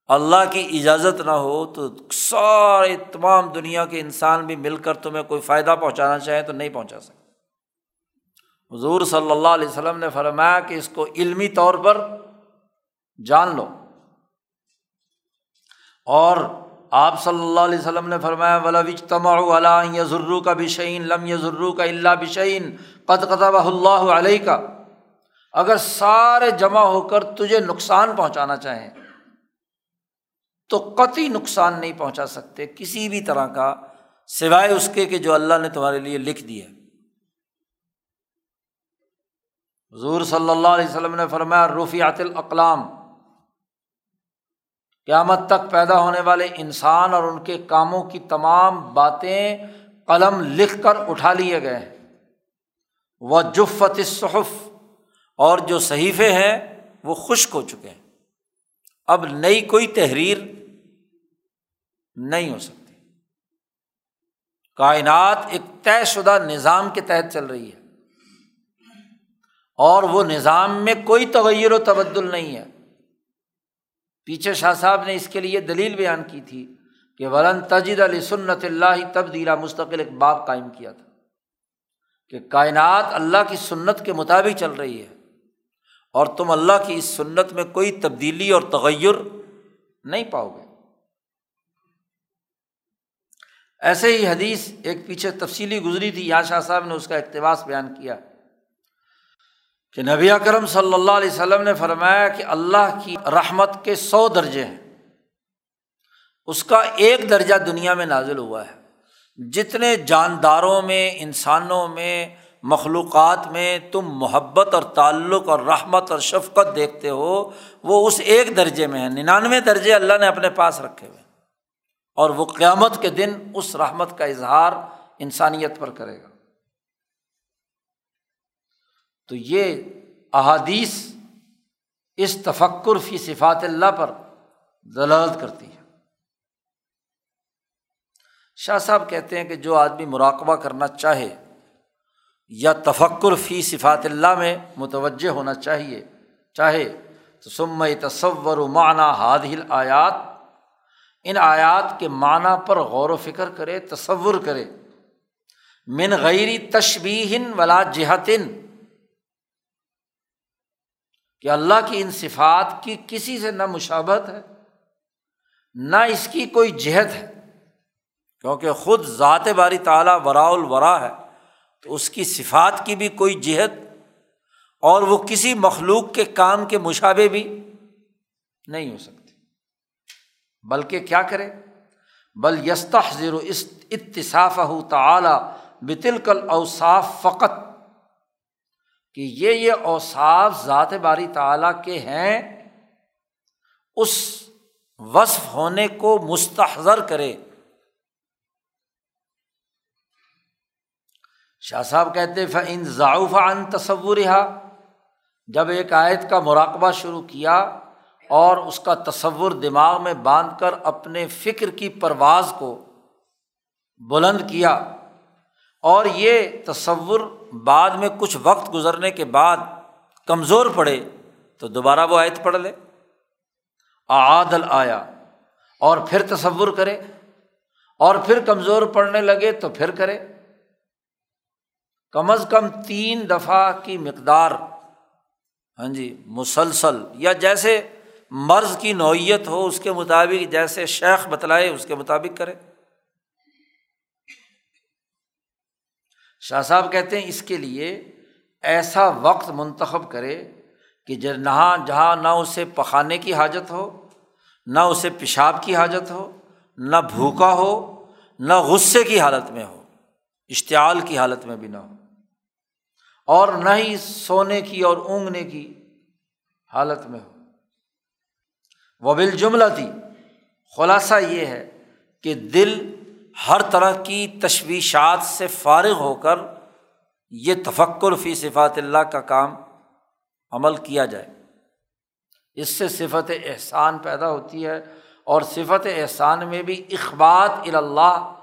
S1: اللہ کی اجازت نہ ہو تو سارے تمام دنیا کے انسان بھی مل کر تمہیں کوئی فائدہ پہنچانا چاہیں تو نہیں پہنچا سکتے۔ حضور صلی اللہ علیہ وسلم نے فرمایا کہ اس کو علمی طور پر جان لو۔ اور آپ صلی اللہ علیہ وسلم نے فرمایا ولا تما یا ضرو کا بشعین لم یا ضرو کا اللہ بشعین قط قطب اللہ علیہ کا اگر سارے جمع ہو کر تجھے نقصان پہنچانا چاہیں، تو قطعی نقصان نہیں پہنچا سکتے کسی بھی طرح کا، سوائے اس کے کہ جو اللہ نے تمہارے لیے لکھ دیا۔ حضور صلی اللہ علیہ وسلم نے فرمایا رفیعت الاقلام قیامت تک پیدا ہونے والے انسان اور ان کے کاموں کی تمام باتیں قلم لکھ کر اٹھا لیے گئے ہیں۔ وہ جفت صحف اور جو صحیفے ہیں وہ خشک ہو چکے ہیں۔ اب نئی کوئی تحریر نہیں ہو سکتی۔ کائنات ایک طے شدہ نظام کے تحت چل رہی ہے۔ اور وہ نظام میں کوئی تغیر و تبدل نہیں ہے۔ پیچھے شاہ صاحب نے اس کے لیے دلیل بیان کی تھی کہ ورن تجد علی سنت اللہ تبدیلا، مستقل ایک باب قائم کیا تھا کہ کائنات اللہ کی سنت کے مطابق چل رہی ہے اور تم اللہ کی اس سنت میں کوئی تبدیلی اور تغیر نہیں پاؤ گے۔ ایسے ہی حدیث ایک پیچھے تفصیلی گزری تھی یا شاہ صاحب نے اس کا اقتباس بیان کیا۔ کہ نبی اکرم صلی اللہ علیہ وسلم نے فرمایا کہ اللہ کی رحمت کے سو درجے ہیں۔ اس کا ایک درجہ دنیا میں نازل ہوا ہے۔ جتنے جانداروں میں، انسانوں میں، مخلوقات میں تم محبت اور تعلق اور رحمت اور شفقت دیکھتے ہو، وہ اس ایک درجے میں ہے ننانوے درجے اللہ نے اپنے پاس رکھے ہوئے۔ اور وہ قیامت کے دن اس رحمت کا اظہار انسانیت پر کرے گا۔ تو یہ احادیث اس تفکر فی صفات اللہ پر دلالت کرتی ہے شاہ صاحب کہتے ہیں کہ جو آدمی مراقبہ کرنا چاہے یا تفکر فی صفات اللہ میں متوجہ ہونا چاہیے، چاہے تو سم تصور و معنی حادل آیات ان آیات کے معنی پر غور و فکر کرے، تصور کرے۔ من غیری تشبیہن ولا جہتن کہ اللہ کی ان صفات کی کسی سے نہ مشابت ہے، نہ اس کی کوئی جہت ہے۔ کیونکہ خود ذات باری تعالیٰ ورا الورا ہے، تو اس کی صفات کی بھی کوئی جہت اور وہ کسی مخلوق کے کام کے مشابے بھی نہیں ہو سکتی۔ بلکہ کیا کرے؟ بل یستحضر اتصاف تعلیٰ بتل کل اوصاف فقط۔ کہ یہ یہ اوصاف ذات باری تعالیٰ کے ہیں، اس وصف ہونے کو مستحضر کرے۔ شاہ صاحب کہتے فن ضعف ان تصور جب ایک آیت کا مراقبہ شروع کیا اور اس کا تصور دماغ میں باندھ کر اپنے فکر کی پرواز کو بلند کیا اور یہ تصور بعد میں کچھ وقت گزرنے کے بعد کمزور پڑے تو دوبارہ وہ آیت پڑھ لے۔ عادل آیا اور پھر تصور کرے۔ اور پھر کمزور پڑنے لگے تو پھر کرے۔ کم از کم تین دفعہ کی مقدار۔ ہاں جی مسلسل۔ یا جیسے مرض کی نوعیت ہو، اس کے مطابق جیسے شیخ بتلائے، اس کے مطابق کرے۔ شاہ صاحب کہتے ہیں اس کے لیے ایسا وقت منتخب کرے کہ جہاں جہاں نہ اسے پخانے کی حاجت ہو، نہ اسے پیشاب کی حاجت ہو، نہ بھوکا ہو، نہ غصے کی حالت میں ہو، اشتعال کی حالت میں بھی نہ ہو۔ اور نہ ہی سونے کی اور اونگنے کی حالت میں ہو۔ وبل جملہ تھی، خلاصہ یہ ہے کہ دل ہر طرح کی تشویشات سے فارغ ہو کر یہ تفکر فی صفات اللہ کا کام عمل کیا جائے۔ اس سے صفت احسان پیدا ہوتی ہے اور صفت احسان میں بھی اخبات اللہ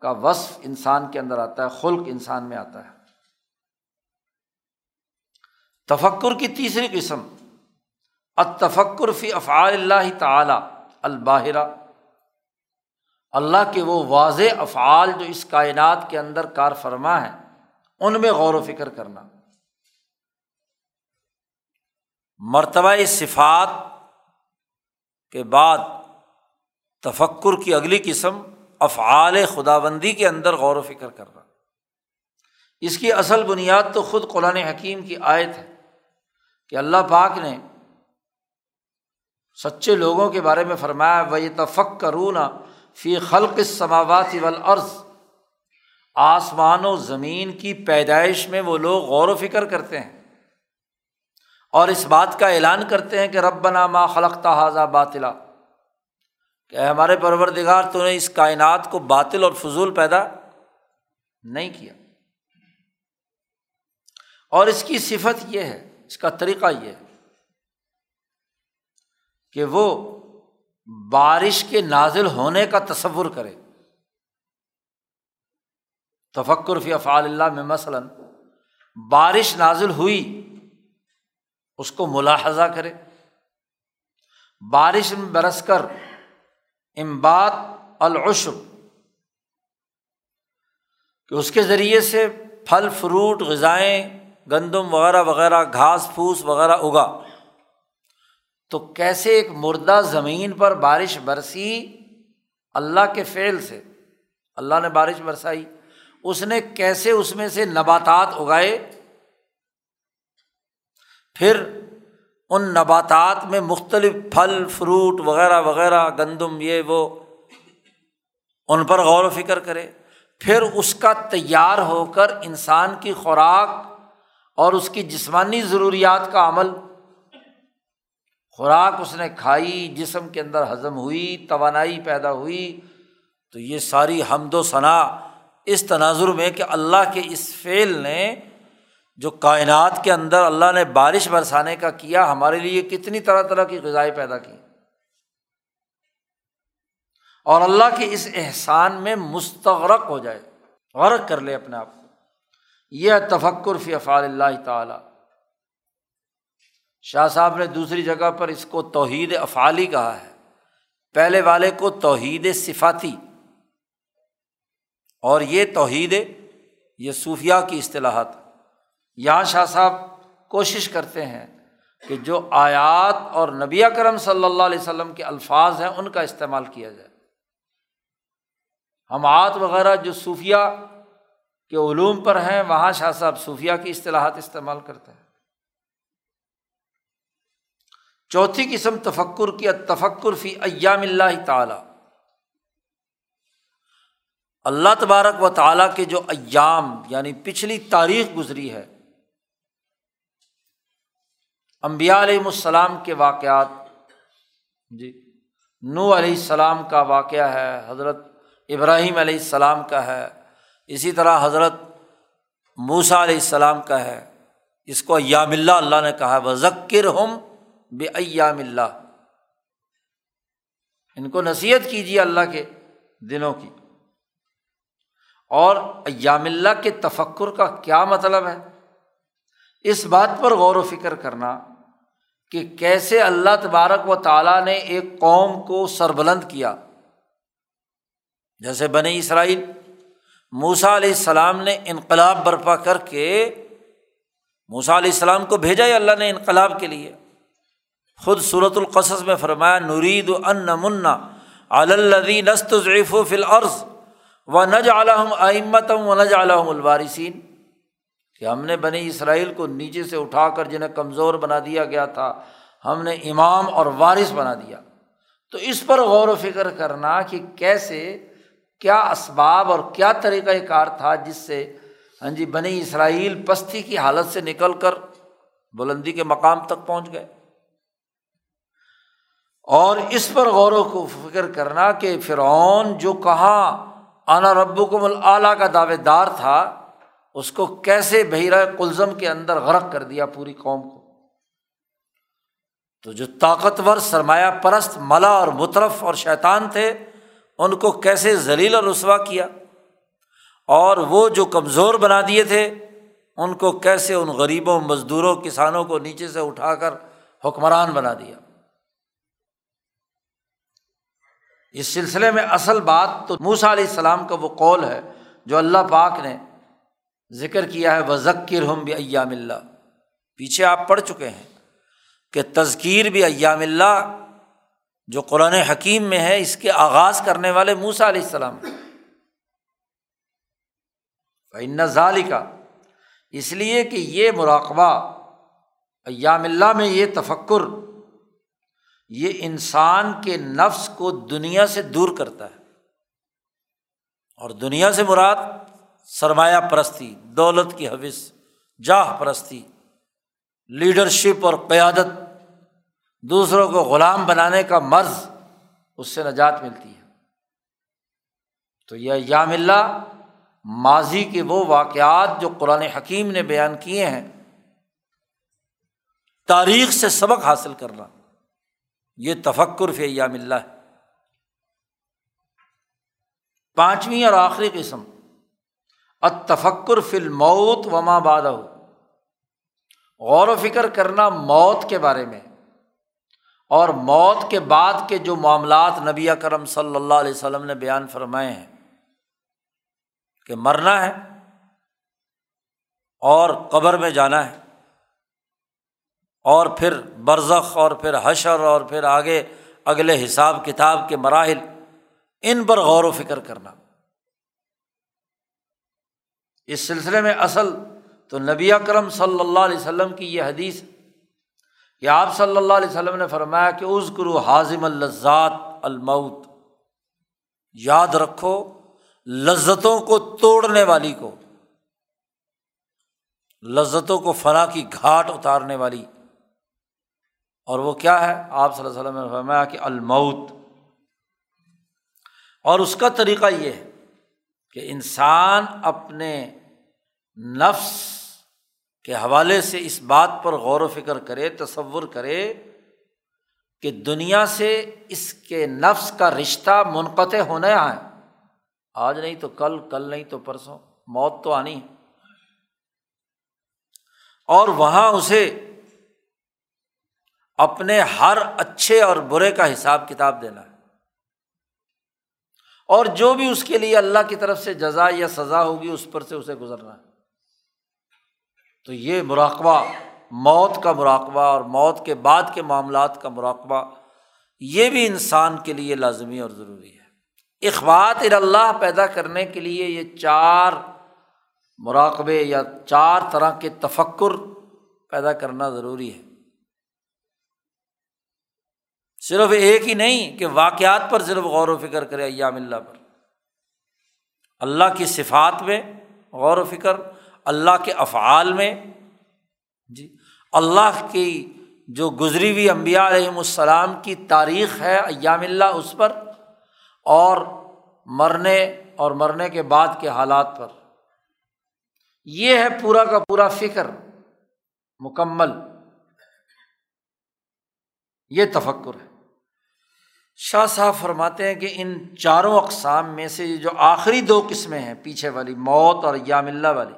S1: کا وصف انسان کے اندر آتا ہے، خلق انسان میں آتا ہے۔ تفکر کی تیسری قسم اتفکر فی افعال اللہ تعالی الباہرہ۔ اللہ کے وہ واضح افعال جو اس کائنات کے اندر کار فرما ہے ان میں غور و فکر کرنا۔ مرتبہ صفات کے بعد تفکر کی اگلی قسم، افعال خدا بندی کے اندر غور و فکر کرنا۔ اس کی اصل بنیاد تو خود قرآن حکیم کی آیت ہے کہ اللہ پاک نے سچے لوگوں کے بارے میں فرمایا وہ تفق کرون فی خلق سماوات والارض۔ آسمان و زمین کی پیدائش میں وہ لوگ غور و فکر کرتے ہیں۔ اور اس بات کا اعلان کرتے ہیں کہ رب نامہ خلق تحاظہ باطلا۔ کہ ہمارے پروردگار تو نے اس کائنات کو باطل اور فضول پیدا نہیں کیا۔ اور اس کی صفت یہ ہے، اس کا طریقہ یہ ہے کہ وہ بارش کے نازل ہونے کا تصور کرے۔ تفکر فی افعال اللہ میں مثلاً بارش نازل ہوئی، اس کو ملاحظہ کرے۔ بارش میں برس کر امباد العشب کہ اس کے ذریعے سے پھل، فروٹ، غذائیں، گندم وغیرہ وغیرہ، گھاس پھوس وغیرہ اگا۔ تو کیسے ایک مردہ زمین پر بارش برسی اللہ کے فعل سے؟ اللہ نے بارش برسائی۔ اس نے کیسے اس میں سے نباتات اگائے؟ پھر ان نباتات میں مختلف پھل، فروٹ وغیرہ وغیرہ، گندم، یہ وہ ان پر غور و فکر کرے۔ پھر اس کا تیار ہو کر انسان کی خوراک اور اس کی جسمانی ضروریات کا عمل خوراک اس نے کھائی، جسم کے اندر ہضم ہوئی، توانائی پیدا ہوئی، تو یہ ساری حمد و ثناء اس تناظر میں کہ اللہ کے اس فعل نے جو کائنات کے اندر اللہ نے بارش برسانے کا کیا، ہمارے لیے کتنی طرح طرح کی غذائیں پیدا کی اور اللہ کے اس احسان میں مستغرق ہو جائے، غرق کر لے اپنے آپ کو۔ یہ تفکر فی افعال اللہ تعالی۔ شاہ صاحب نے دوسری جگہ پر اس کو توحید افعالی کہا ہے۔ پہلے والے کو توحید صفاتی۔ اور یہ توحید یہ صوفیہ کی اصطلاحات۔ یہاں شاہ صاحب کوشش کرتے ہیں کہ جو آیات اور نبی کرم صلی اللہ علیہ وسلم کے الفاظ ہیں، ان کا استعمال کیا جائے۔ ہم آت وغیرہ جو صوفیہ کے علوم پر ہیں، وہاں شاہ صاحب صوفیہ کی اصطلاحات استعمال کرتے ہیں۔ چوتھی قسم تفکر کی تفکر فی ایام اللہ تعالی۔ اللہ تبارک و تعالیٰ کے جو ایام یعنی پچھلی تاریخ گزری ہے امبیا علیہم السلام کے واقعات جی نو علیہ السلام کا واقعہ ہے، حضرت ابراہیم علیہ السلام کا ہے، اسی طرح حضرت موسا علیہ السلام کا ہے۔ اس کو ایام اللہ اللہ نے کہا وہ ذکر ہم بے ایام اللہ۔ ان کو نصیحت کیجیے اللہ کے دنوں کی۔ اور ایام اللہ کے تفکر کا کیا مطلب ہے؟ اس بات پر غور و فکر کرنا کہ کیسے اللہ تبارک و تعالیٰ نے ایک قوم کو سربلند کیا۔ جیسے بنی اسرائیل موسا علیہ السلام نے انقلاب برپا کر کے موسا علیہ السلام کو بھیجا ہی اللہ نے انقلاب کے لیے؟ خود صورت القصص میں فرمایا نورید ان منا علدی نست ضعیف و فل عرض و نج عالم و نج عالم الوارثین کہ ہم نے بنی اسرائیل کو نیچے سے اٹھا کر جنہیں کمزور بنا دیا گیا تھا، ہم نے امام اور وارث بنا دیا۔ تو اس پر غور و فکر کرنا کہ کیسے، کیا اسباب اور کیا طریقۂ کار تھا جس سے ہاں جی بنی اسرائیل پستی کی حالت سے نکل کر بلندی کے مقام تک پہنچ گئے۔ اور اس پر غور و فکر کرنا کہ فرعون جو کہاں آنا رب کو اعلیٰ کا دعوے دار تھا، اس کو کیسے بحیرہ کلزم کے اندر غرق کر دیا پوری قوم کو۔ تو جو طاقتور، سرمایہ پرست، ملا اور مترف اور شیطان تھے، ان کو کیسے ذلیل اور رسوا کیا؟ اور وہ جو کمزور بنا دیے تھے، ان کو کیسے ان غریبوں، مزدوروں، کسانوں کو نیچے سے اٹھا کر حکمران بنا دیا؟ اس سلسلے میں اصل بات تو موسا علیہ السلام کا وہ قول ہے جو اللہ پاک نے ذکر کیا ہے وہ ذکر ہم بھی ایام اللہ پیچھے آپ پڑھ چکے ہیں کہ تذکیر بھی ایام اللہ جو قرآن حکیم میں ہے، اس کے آغاز کرنے والے موسا علیہ السلام فن ظالی کا اس لیے کہ یہ مراقبہ ایام اللہ میں یہ تفکر یہ انسان کے نفس کو دنیا سے دور کرتا ہے۔ اور دنیا سے مراد سرمایہ پرستی، دولت کی حوث، جاہ پرستی، لیڈرشپ اور قیادت، دوسروں کو غلام بنانے کا مرض اس سے نجات ملتی ہے۔ تو یہ یام اللہ ماضی کے وہ واقعات جو قرآن حکیم نے بیان کیے ہیں، تاریخ سے سبق حاصل کرنا۔ یہ تفکر فی یام اللہ۔ ہے پانچویں اور آخری قسم اتفکر فل موت وما باد غور و فکر کرنا موت کے بارے میں۔ اور موت کے بعد کے جو معاملات نبی کرم صلی اللہ علیہ وسلم نے بیان فرمائے ہیں، کہ مرنا ہے اور قبر میں جانا ہے۔ اور پھر برزخ اور پھر حشر اور پھر آگے اگلے حساب کتاب کے مراحل، ان پر غور و فکر کرنا۔ اس سلسلے میں اصل تو نبی اکرم صلی اللہ علیہ وسلم کی یہ حدیث، کہ آپ صلی اللہ علیہ وسلم نے فرمایا کہ اس گرو حاضم الزات المعت یاد رکھو، لذتوں کو توڑنے والی کو، لذتوں کو فلاں کی گھاٹ اتارنے والی۔ اور وہ کیا ہے؟ آپ صلی اللہ علیہ وسلم نے فرمایا کہ الموت۔ اور اس کا طریقہ یہ ہے کہ انسان اپنے نفس کے حوالے سے اس بات پر غور و فکر کرے، تصور کرے کہ دنیا سے اس کے نفس کا رشتہ منقطع ہونا ہے آج نہیں تو کل کل نہیں تو پرسوں۔ موت تو آنی ہے۔ اور وہاں اسے اپنے ہر اچھے اور برے کا حساب کتاب دینا ہے۔ اور جو بھی اس کے لیے اللہ کی طرف سے جزا یا سزا ہوگی، اس پر سے اسے گزرنا ہے۔ تو یہ مراقبہ، موت کا مراقبہ اور موت کے بعد کے معاملات کا مراقبہ، یہ بھی انسان کے لیے لازمی اور ضروری ہے۔ اخبات اللہ پیدا کرنے کے لیے یہ چار مراقبے یا چار طرح کے تفکر پیدا کرنا ضروری ہے۔ صرف ایک ہی نہیں کہ واقعات پر صرف غور و فکر کرے ایام اللہ پر۔ اللہ کی صفات میں غور و فکر، اللہ کے افعال میں۔ جی اللہ کی جو گزری ہوئی امبیا علیہم السلام کی تاریخ ہے ایام اللہ اس پر اور مرنے اور مرنے کے بعد کے حالات پر۔ یہ ہے پورا کا پورا فکر، مکمل۔ یہ تفکر ہے۔ شاہ صاحب فرماتے ہیں کہ ان چاروں اقسام میں سے جو آخری دو قسمیں ہیں، پیچھے والی موت اور یام اللہ والی،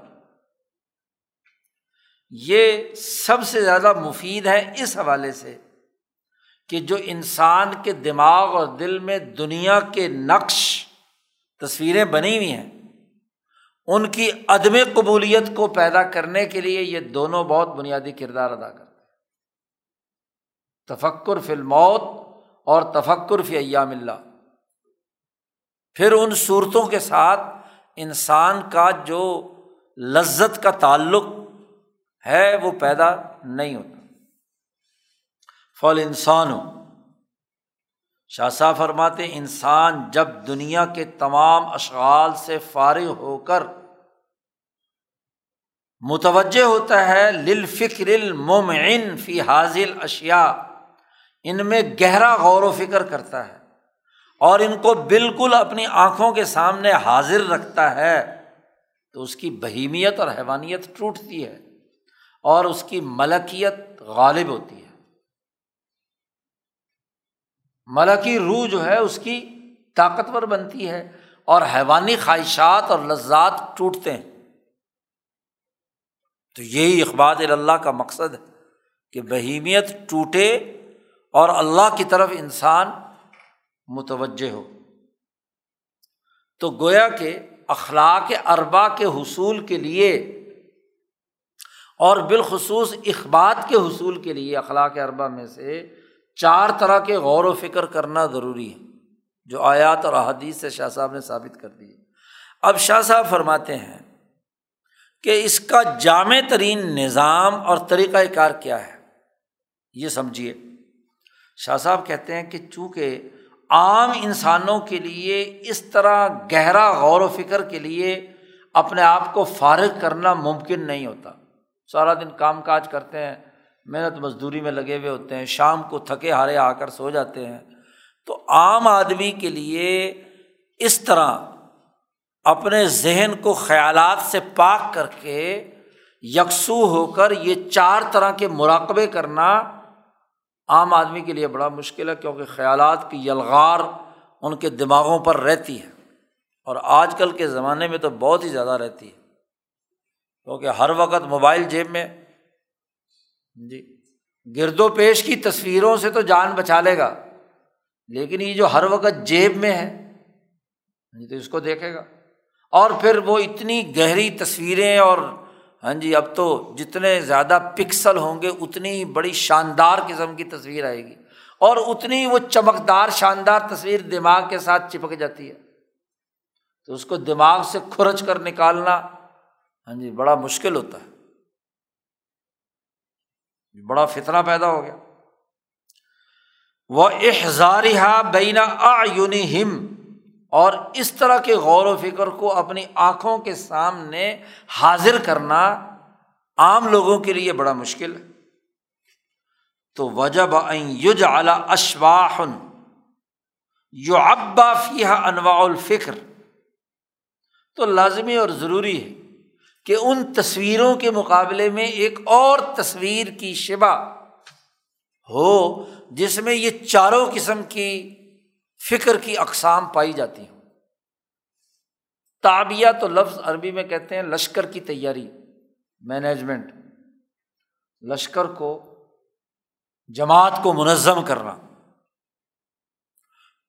S1: یہ سب سے زیادہ مفید ہے اس حوالے سے کہ جو انسان کے دماغ اور دل میں دنیا کے نقش، تصویریں بنی ہوئی ہیں، ان کی عدم قبولیت کو پیدا کرنے کے لیے یہ دونوں بہت بنیادی کردار ادا کرتے ہیں۔ تفکر فی الموت اور تفکر فی ایام اللہ۔ پھر ان صورتوں کے ساتھ انسان کا جو لذت کا تعلق ہے وہ پیدا نہیں ہوتا۔ فل انسان ہو شاہ فرماتے انسان جب دنیا کے تمام اشغال سے فارغ ہو کر متوجہ ہوتا ہے لل فکر فی حاضل اشیا ان میں گہرا غور و فکر کرتا ہے اور ان کو بالکل اپنی آنکھوں کے سامنے حاضر رکھتا ہے، تو اس کی بہیمیت اور حیوانیت ٹوٹتی ہے اور اس کی ملکیت غالب ہوتی ہے۔ ملکی روح جو ہے، اس کی طاقتور بنتی ہے اور حیوانی خواہشات اور لذات ٹوٹتے ہیں۔ تو یہی اقبال اللہ کا مقصد ہے کہ بہیمیت ٹوٹے اور اللہ کی طرف انسان متوجہ ہو۔ تو گویا کہ اخلاق اربا کے حصول کے لیے اور بالخصوص اخبات کے حصول کے لیے اخلاق اربا میں سے چار طرح کے غور و فکر کرنا ضروری ہے، جو آیات اور احادیث سے شاہ صاحب نے ثابت کر دی۔ اب شاہ صاحب فرماتے ہیں کہ اس کا جامع ترین نظام اور طریقۂ کار کیا ہے، یہ سمجھیے۔ شاہ صاحب کہتے ہیں کہ چونکہ عام انسانوں کے لیے اس طرح گہرا غور و فکر کے لیے اپنے آپ کو فارغ کرنا ممکن نہیں ہوتا۔ سارا دن کام کاج کرتے ہیں، محنت مزدوری میں لگے ہوئے ہوتے ہیں، شام کو تھکے ہارے آ کر سو جاتے ہیں۔ تو عام آدمی کے لیے اس طرح اپنے ذہن کو خیالات سے پاک کر کے یکسو ہو کر یہ چار طرح کے مراقبے کرنا عام آدمی کے لیے بڑا مشکل ہے کیونکہ خیالات کی یلغار ان کے دماغوں پر رہتی ہے اور آج کل کے زمانے میں تو بہت ہی زیادہ رہتی ہے کیونکہ ہر وقت موبائل جیب میں جی گرد و پیش کی تصویروں سے تو جان بچا لے گا، لیکن یہ جو ہر وقت جیب میں ہے تو اس کو دیکھے گا۔ اور پھر وہ اتنی گہری تصویریں اور ہاں جی اب تو جتنے زیادہ پکسل ہوں گے، اتنی بڑی شاندار قسم کی تصویر آئے گی۔ اور اتنی وہ چمکدار، شاندار تصویر دماغ کے ساتھ چپک جاتی ہے۔ تو اس کو دماغ سے کھرچ کر نکالنا ہاں جی بڑا مشکل ہوتا ہے۔ بڑا فتنا پیدا ہو گیا۔ وہ احزار بینا ہم اور اس طرح کے غور و فکر کو اپنی آنکھوں کے سامنے حاضر کرنا عام لوگوں کے لیے بڑا مشکل ہے۔ تو وجب یوج اعلی اشواہن یو ابا فیح انواع الفکر۔ تو لازمی اور ضروری ہے کہ ان تصویروں کے مقابلے میں ایک اور تصویر کی شبہ ہو جس میں یہ چاروں قسم کی فکر کی اقسام پائی جاتی ہوں۔ تابیہ تو لفظ عربی میں کہتے ہیں لشکر کی تیاری مینجمنٹ لشکر کو، جماعت کو منظم کرنا۔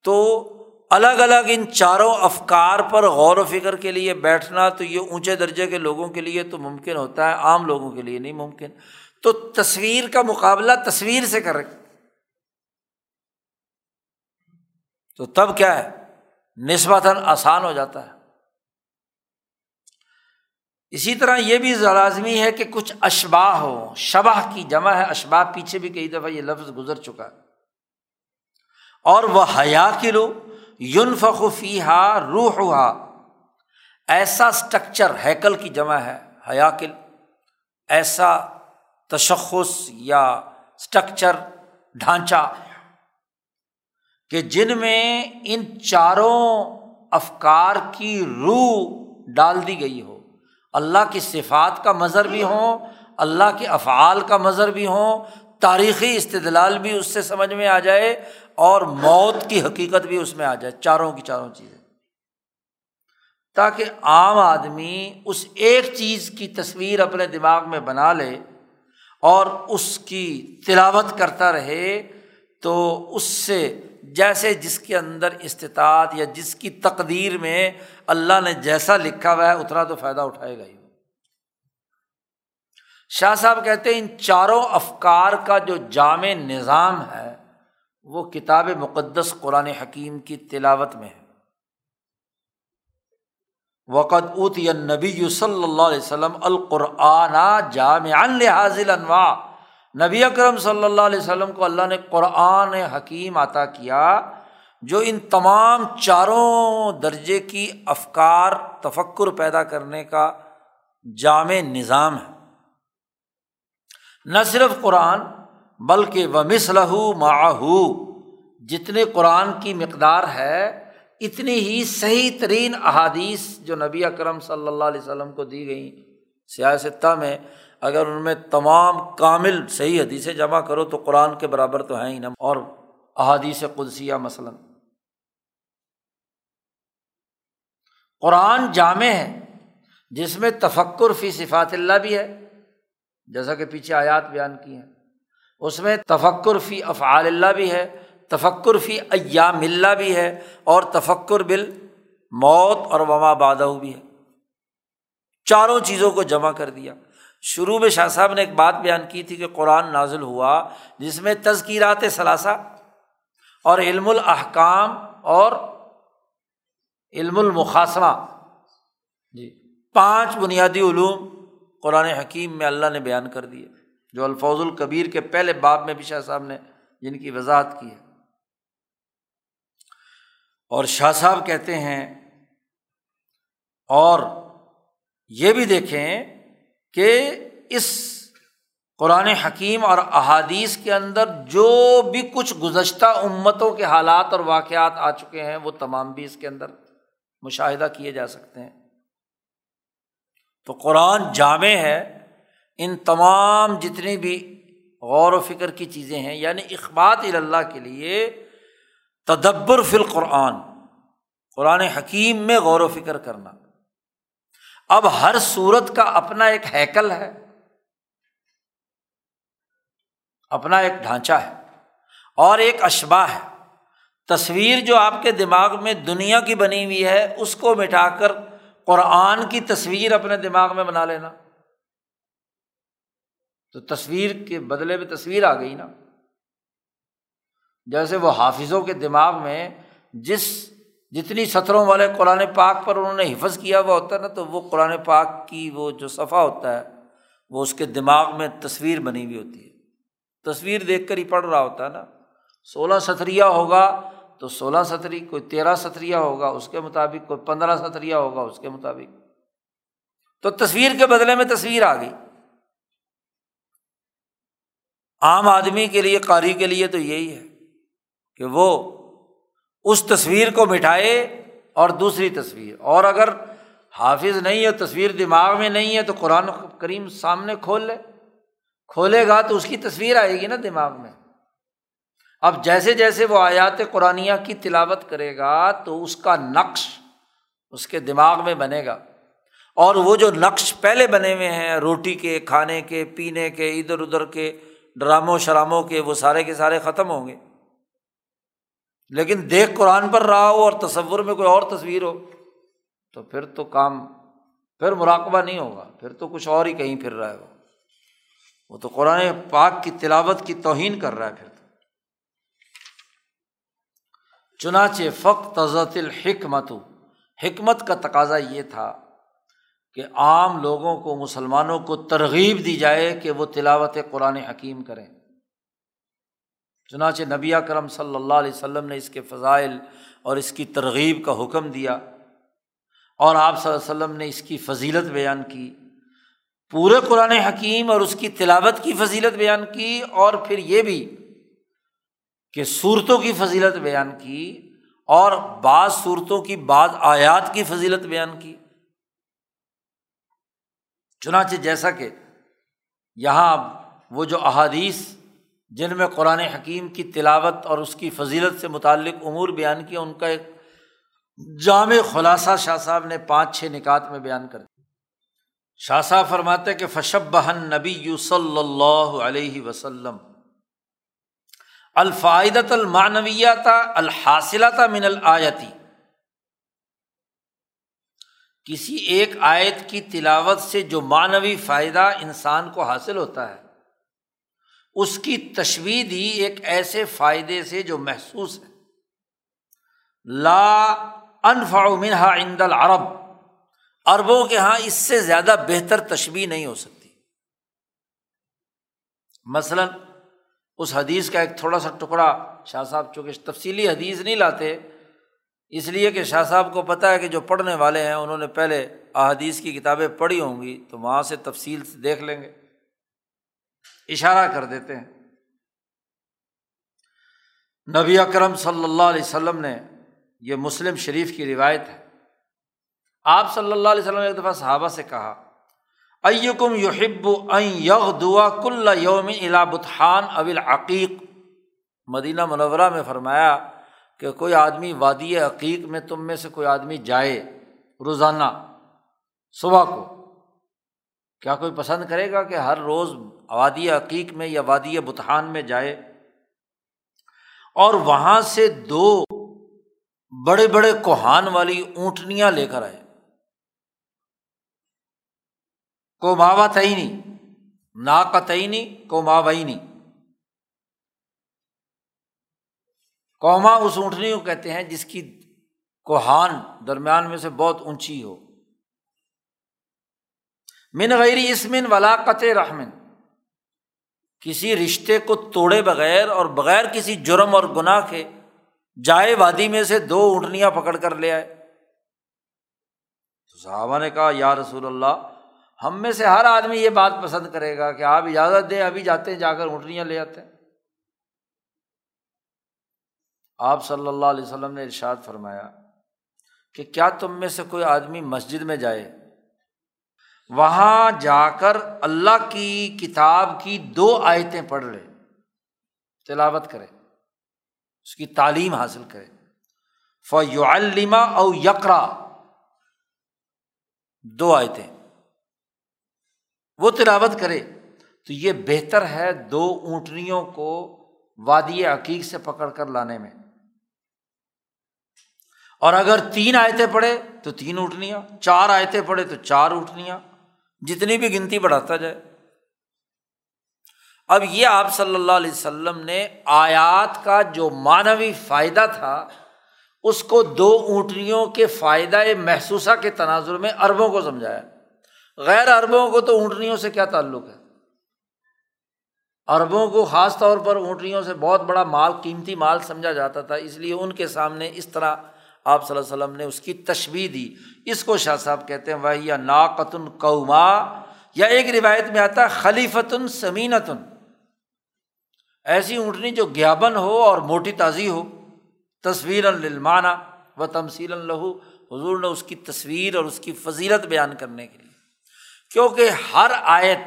S1: تو الگ الگ ان چاروں افکار پر غور و فکر کے لیے بیٹھنا، تو یہ اونچے درجے کے لوگوں کے لیے تو ممکن ہوتا ہے، عام لوگوں کے لیے نہیں ممکن۔ تو تصویر کا مقابلہ تصویر سے کرے تو تب کیا ہے؟ نسبتاً آسان ہو جاتا ہے۔ اسی طرح یہ بھی لازمی ہے کہ کچھ اشباہ ہو شبہ کی جمع ہے۔ اشباہ پیچھے بھی کئی دفعہ یہ لفظ گزر چکا ہے۔ اور وہ حیا کلو یون فخی ہا روح ہا ایسا اسٹرکچر ہیکل کی جمع ہے حیاکل ایسا تشخص یا اسٹرکچر ڈھانچہ۔ کہ جن میں ان چاروں افکار کی روح ڈال دی گئی ہو۔ اللہ کی صفات کا مظہر بھی ہوں، اللہ کے افعال کا مظہر بھی ہوں، تاریخی استدلال بھی اس سے سمجھ میں آ جائے اور موت کی حقیقت بھی اس میں آ جائے۔ چاروں کی چاروں چیزیں۔ تاکہ عام آدمی اس ایک چیز کی تصویر اپنے دماغ میں بنا لے اور اس کی تلاوت کرتا رہے تو اس سے جیسے جس کے اندر استطاعت یا جس کی تقدیر میں اللہ نے جیسا لکھا ہوا ہے، اتنا تو فائدہ اٹھائے گا ہی۔ شاہ صاحب کہتے ہیں، ان چاروں افکار کا جو جامع نظام ہے، وہ کتاب مقدس قرآن حکیم کی تلاوت میں ہے۔ وقت اوت یا نبی صلی اللہ علیہ وسلم القرآن جامع حاضل انواع۔ نبی اکرم صلی اللہ علیہ وسلم کو اللہ نے قرآن حکیم عطا کیا، جو ان تمام چاروں درجے کی افکار، تفکر پیدا کرنے کا جامع نظام ہے۔ نہ صرف قرآن، بلکہ و مسلح معاہو جتنے قرآن کی مقدار ہے، اتنی ہی صحیح ترین احادیث جو نبی اکرم صلی اللہ علیہ وسلم کو دی گئیں۔ سیاستہ میں اگر ان میں تمام کامل صحیح حدیثیں جمع کرو تو قرآن کے برابر تو ہیں ہی نا۔ اور احادیث قدسیہ مثلاً۔ قرآن جامع ہے، جس میں تفکر فی صفات اللہ بھی ہے، جیسا کہ پیچھے آیات بیان کی ہیں۔ اس میں تفکر فی افعال اللہ بھی ہے، تفکر فی ایام اللہ بھی ہے، اور تفکر بل موت اور وما بادہ بھی ہے۔ چاروں چیزوں کو جمع کر دیا۔ شروع میں شاہ صاحب نے ایک بات بیان کی تھی کہ قرآن نازل ہوا، جس میں تذکیرات ثلاثہ اور علم الاحکام اور علم المقاسمہ جی۔ پانچ بنیادی علوم قرآن حکیم میں اللہ نے بیان کر دیے، جو الفوظ القبیر کے پہلے باب میں بھی شاہ صاحب نے جن کی وضاحت کی ہے۔ اور شاہ صاحب کہتے ہیں، اور یہ بھی دیکھیں کہ اس قرآن حکیم اور احادیث کے اندر جو بھی کچھ گزشتہ امتوں کے حالات اور واقعات آ چکے ہیں، وہ تمام بھی اس کے اندر مشاہدہ کیے جا سکتے ہیں۔ تو قرآن جامع ہے، ان تمام جتنی بھی غور و فکر کی چیزیں ہیں یعنی اقبات اللہ کے لیے تدبر فی القرآن، قرآن حکیم میں غور و فکر کرنا۔ اب ہر صورت کا اپنا ایک ہیکل ہے، اپنا ایک ڈھانچہ ہے اور ایک اشبا ہے۔ تصویر جو آپ کے دماغ میں دنیا کی بنی ہوئی ہے، اس کو مٹا کر قرآن کی تصویر اپنے دماغ میں بنا لینا۔ تو تصویر کے بدلے میں تصویر آ گئی نا۔ جیسے وہ حافظوں کے دماغ میں جس جتنی سطروں والے قرآن پاک پر انہوں نے حفظ کیا ہوا ہوتا ہے نا، تو وہ قرآن پاک کی وہ جو صفحہ ہوتا ہے، وہ اس کے دماغ میں تصویر بنی ہوئی ہوتی ہے۔ تصویر دیکھ کر ہی پڑھ رہا ہوتا ہے نا۔ سولہ ستریا ہوگا تو سولہ ستری کوئی تیرہ ستریا ہوگا، اس کے مطابق کوئی پندرہ ستریا ہوگا، اس کے مطابق۔ تو تصویر کے بدلے میں تصویر آ گئی۔ عام آدمی کے لیے، قاری کے لیے تو یہی ہے کہ وہ اس تصویر کو مٹھائے اور دوسری تصویر۔ اور اگر حافظ نہیں ہے، تصویر دماغ میں نہیں ہے، تو قرآن کریم سامنے کھول لے۔ کھولے گا تو اس کی تصویر آئے گی نا دماغ میں۔ اب جیسے جیسے وہ آیات قرآن کی تلاوت کرے گا تو اس کا نقش اس کے دماغ میں بنے گا۔ اور وہ جو نقش پہلے بنے ہوئے ہیں، روٹی کے، کھانے کے، پینے کے، ادھر ادھر کے، ڈراموں، شراموں کے، وہ سارے کے سارے ختم ہوں گے۔ لیکن دیکھ قرآن پر رہا ہو اور تصور میں کوئی اور تصویر ہو، تو پھر تو کام، پھر مراقبہ نہیں ہوگا، پھر تو کچھ اور ہی کہیں پھر رہا ہے وہ۔ وہ تو قرآن پاک کی تلاوت کی توہین کر رہا ہے پھر تو۔ چنانچہ فق تزت الحکمت، حکمت کا تقاضا یہ تھا کہ عام لوگوں کو، مسلمانوں کو ترغیب دی جائے کہ وہ تلاوت قرآن حکیم کریں۔ چنانچہ نبی کرم صلی اللہ علیہ وسلم نے اس کے فضائل اور اس کی ترغیب کا حکم دیا اور آپ صلی اللہ علیہ وسلم نے اس کی فضیلت بیان کی۔ پورے قرآن حکیم اور اس کی تلاوت کی فضیلت بیان کی اور پھر یہ بھی کہ صورتوں کی فضیلت بیان کی اور بعض صورتوں کی بعض آیات کی فضیلت بیان کی۔ چنانچہ جیسا کہ یہاں وہ جو احادیث جن میں قرآن حکیم کی تلاوت اور اس کی فضیلت سے متعلق امور بیان کیا ان کا ایک جامع خلاصہ شاہ صاحب نے پانچ چھ نکات میں بیان کر دیا شاہ صاحب فرماتے کہ فشب بہن نبی یو صلی اللہ علیہ وسلم۔ الفائدت المانویتا الحاصلہ من الآیتی کسی ایک آیت کی تلاوت سے جو معنوی فائدہ انسان کو حاصل ہوتا ہے اس کی تشویح دی ایک ایسے فائدے سے جو محسوس ہے۔ لا انفا منہا عند العرب۔ عربوں کے یہاں اس سے زیادہ بہتر تشبیح نہیں ہو سکتی۔ مثلاً اس حدیث کا ایک تھوڑا سا ٹکڑا شاہ صاحب چونکہ تفصیلی حدیث نہیں لاتے، اس لیے کہ شاہ صاحب کو پتہ ہے کہ جو پڑھنے والے ہیں، انہوں نے پہلے احادیث کی کتابیں پڑھی ہوں گی تو وہاں سے تفصیل سے دیکھ لیں گے۔ اشارہ کر دیتے ہیں۔ نبی اکرم صلی اللہ علیہ وسلم نے یہ مسلم شریف کی روایت ہے۔ آپ صلی اللہ علیہ وسلم نے ایک دفعہ صحابہ سے کہا، ایکم یحب یغ دعا کل یوم الا بتحان اول عقیق مدینہ منورہ میں فرمایا کہ کوئی آدمی وادی عقیق میں تم میں سے کوئی آدمی جائے روزانہ صبح کو کیا کوئی پسند کرے گا کہ ہر روز وادی عقیق میں یا وادی بتحان میں جائے؟ اور وہاں سے دو بڑے بڑے کوہان والی اونٹنیاں لے کر آئے۔ کو ماوا تعینی نا کا کو ماوئی کوما اس اونٹنی کو کہتے ہیں جس کی کوہان درمیان میں سے بہت اونچی ہو۔ من غیر اسمن ولاقت رحمن کسی رشتے کو توڑے بغیر اور بغیر کسی جرم اور گناہ کے جائے وادی میں سے دو اونٹنیاں پکڑ کر لے آئے۔ تو صحابہ نے کہا، یا رسول اللہ، ہم میں سے ہر آدمی یہ بات پسند کرے گا کہ آپ اجازت دیں، ابھی جاتے ہیں، جا کر اونٹنیاں لے آتے ہیں۔ آپ صلی اللہ علیہ وسلم نے ارشاد فرمایا کہ کیا تم میں سے کوئی آدمی مسجد میں جائے وہاں جا کر اللہ کی کتاب کی دو آیتیں پڑھ لے، تلاوت کرے، اس کی تعلیم حاصل کرے۔ فعلما او یکرا دو آیتیں۔ وہ تلاوت کرے تو یہ بہتر ہے دو اونٹنیوں کو وادی عقیق سے پکڑ کر لانے میں۔ اور اگر تین آیتیں پڑھے تو تین اونٹنیاں، چار آیتیں پڑھے تو چار اونٹنیاں۔ جتنی بھی گنتی بڑھاتا جائے۔ اب یہ آپ صلی اللہ علیہ وسلم نے آیات کا جو مانوی فائدہ تھا، اس کو دو اونٹنیوں کے فائدہ محسوسہ کے تناظر میں اربوں کو سمجھایا۔ غیر اربوں کو تو اونٹنیوں سے کیا تعلق ہے؟ عربوں کو خاص طور پر اونٹنیوں سے بہت بڑا مال، قیمتی مال سمجھا جاتا تھا، اس لیے ان کے سامنے اس طرح آپ صلی اللہ علیہ وسلم نے اس کی تشبیح دی۔ اس کو شاہ صاحب کہتے ہیں وہ یا ناقتن قوما، یا ایک روایت میں آتا ہے، خلیفتن سمینتن۔ ایسی اونٹنی جو گیابن ہو اور موٹی تازی ہو۔ تصویر المانا و تمسیل لہو حضور نے اس کی تصویر اور اس کی فضیلت بیان کرنے کے لیے۔ کیونکہ ہر آیت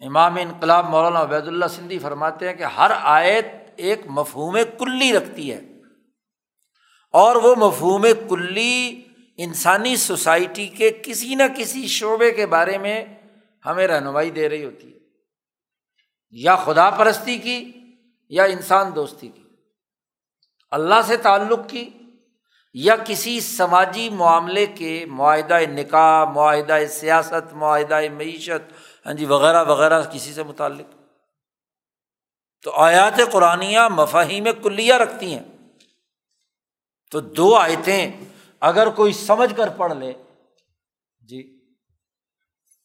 S1: امام انقلاب مولانا عبید اللہ سندھی فرماتے ہیں کہ ہر آیت ایک مفہوم کلی رکھتی ہے۔ اور وہ مفہوم کلی انسانی سوسائٹی کے کسی نہ کسی شعبے کے بارے میں ہمیں رہنمائی دے رہی ہوتی ہے۔ یا خدا پرستی کی یا انسان دوستی کی۔ اللہ سے تعلق کی یا کسی سماجی معاملے کے معاہدہ نکاح، معاہدہ سیاست، معاہدہ معیشت ہاں جی وغیرہ وغیرہ کسی سے متعلق۔ تو آیات قرآن مفاہیم کلیہ رکھتی ہیں۔ تو دو آیتیں اگر کوئی سمجھ کر پڑھ لے جی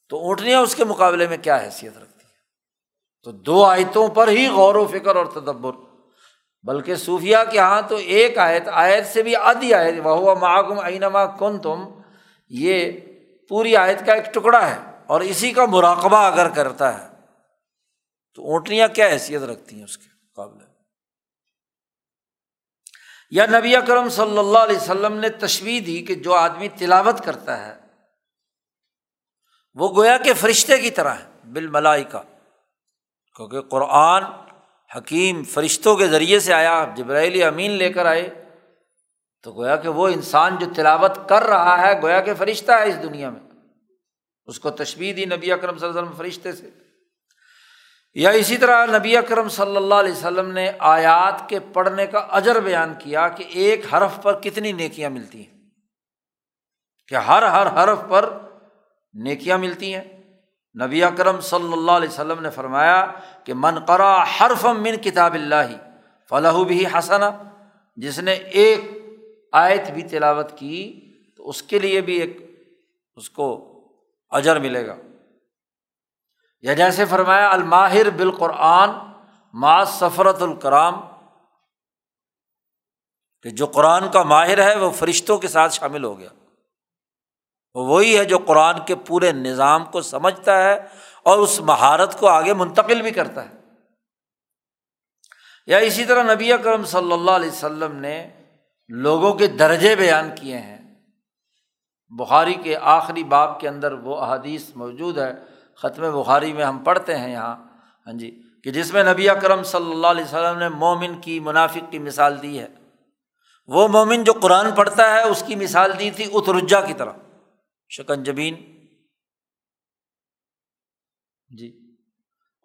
S1: تو اونٹنیاں اس کے مقابلے میں کیا حیثیت رکھتی ہیں تو دو آیتوں پر ہی غور و فکر اور تدبر۔ بلکہ صوفیہ کے یہاں تو ایک آیت آیت سے بھی آدھی آیت وہ معاگم اینما کن تم یہ پوری آیت کا ایک ٹکڑا ہے اور اسی کا مراقبہ اگر کرتا ہے۔ تو اونٹنیاں کیا حیثیت رکھتی ہیں اس کے مقابلے یا نبی اکرم صلی اللہ علیہ وسلم نے تشویح دی کہ جو آدمی تلاوت کرتا ہے، وہ گویا کہ فرشتے کی طرح ہے بال ملائی کا کیونکہ قرآن حکیم فرشتوں کے ذریعے سے آیا جبرائیل امین لے کر آئے، تو گویا کہ وہ انسان جو تلاوت کر رہا ہے، گویا کہ فرشتہ ہے اس دنیا میں۔ اس کو تشبیح دی نبی اکرم صلی اللہ علیہ وسلم فرشتے سے۔ یا اسی طرح نبی اکرم صلی اللہ علیہ وسلم نے آیات کے پڑھنے کا اجر بیان کیا کہ ایک حرف پر کتنی نیکیاں ملتی ہیں؟ کہ ہر ہر حرف پر نیکیاں ملتی ہیں؟ نبی اکرم صلی اللہ علیہ وسلم نے فرمایا کہ من قرا حرف من کتاب اللہ فلاح بھی حسنا جس نے ایک آیت بھی تلاوت کی تو اس کے لیے بھی ایک اس کو اجر ملے گا۔ یا جیسے فرمایا، الماہر بالقرآن ما سفرت الکرام، کہ جو قرآن کا ماہر ہے، وہ فرشتوں کے ساتھ شامل ہو گیا۔ وہ وہی ہے جو قرآن کے پورے نظام کو سمجھتا ہے اور اس مہارت کو آگے منتقل بھی کرتا ہے۔ یا اسی طرح نبی اکرم صلی اللہ علیہ وسلم نے لوگوں کے درجے بیان کیے ہیں۔ بخاری کے آخری باپ کے اندر وہ احادیث موجود ہے۔ ختم بخاری میں ہم پڑھتے ہیں یہاں ہاں جی کہ جس میں نبی اکرم صلی اللہ علیہ وسلم نے مومن کی منافق کی مثال دی ہے۔ وہ مومن جو قرآن پڑھتا ہے، اس کی مثال دی تھی اترجا کی طرح۔ شکن جبین جی۔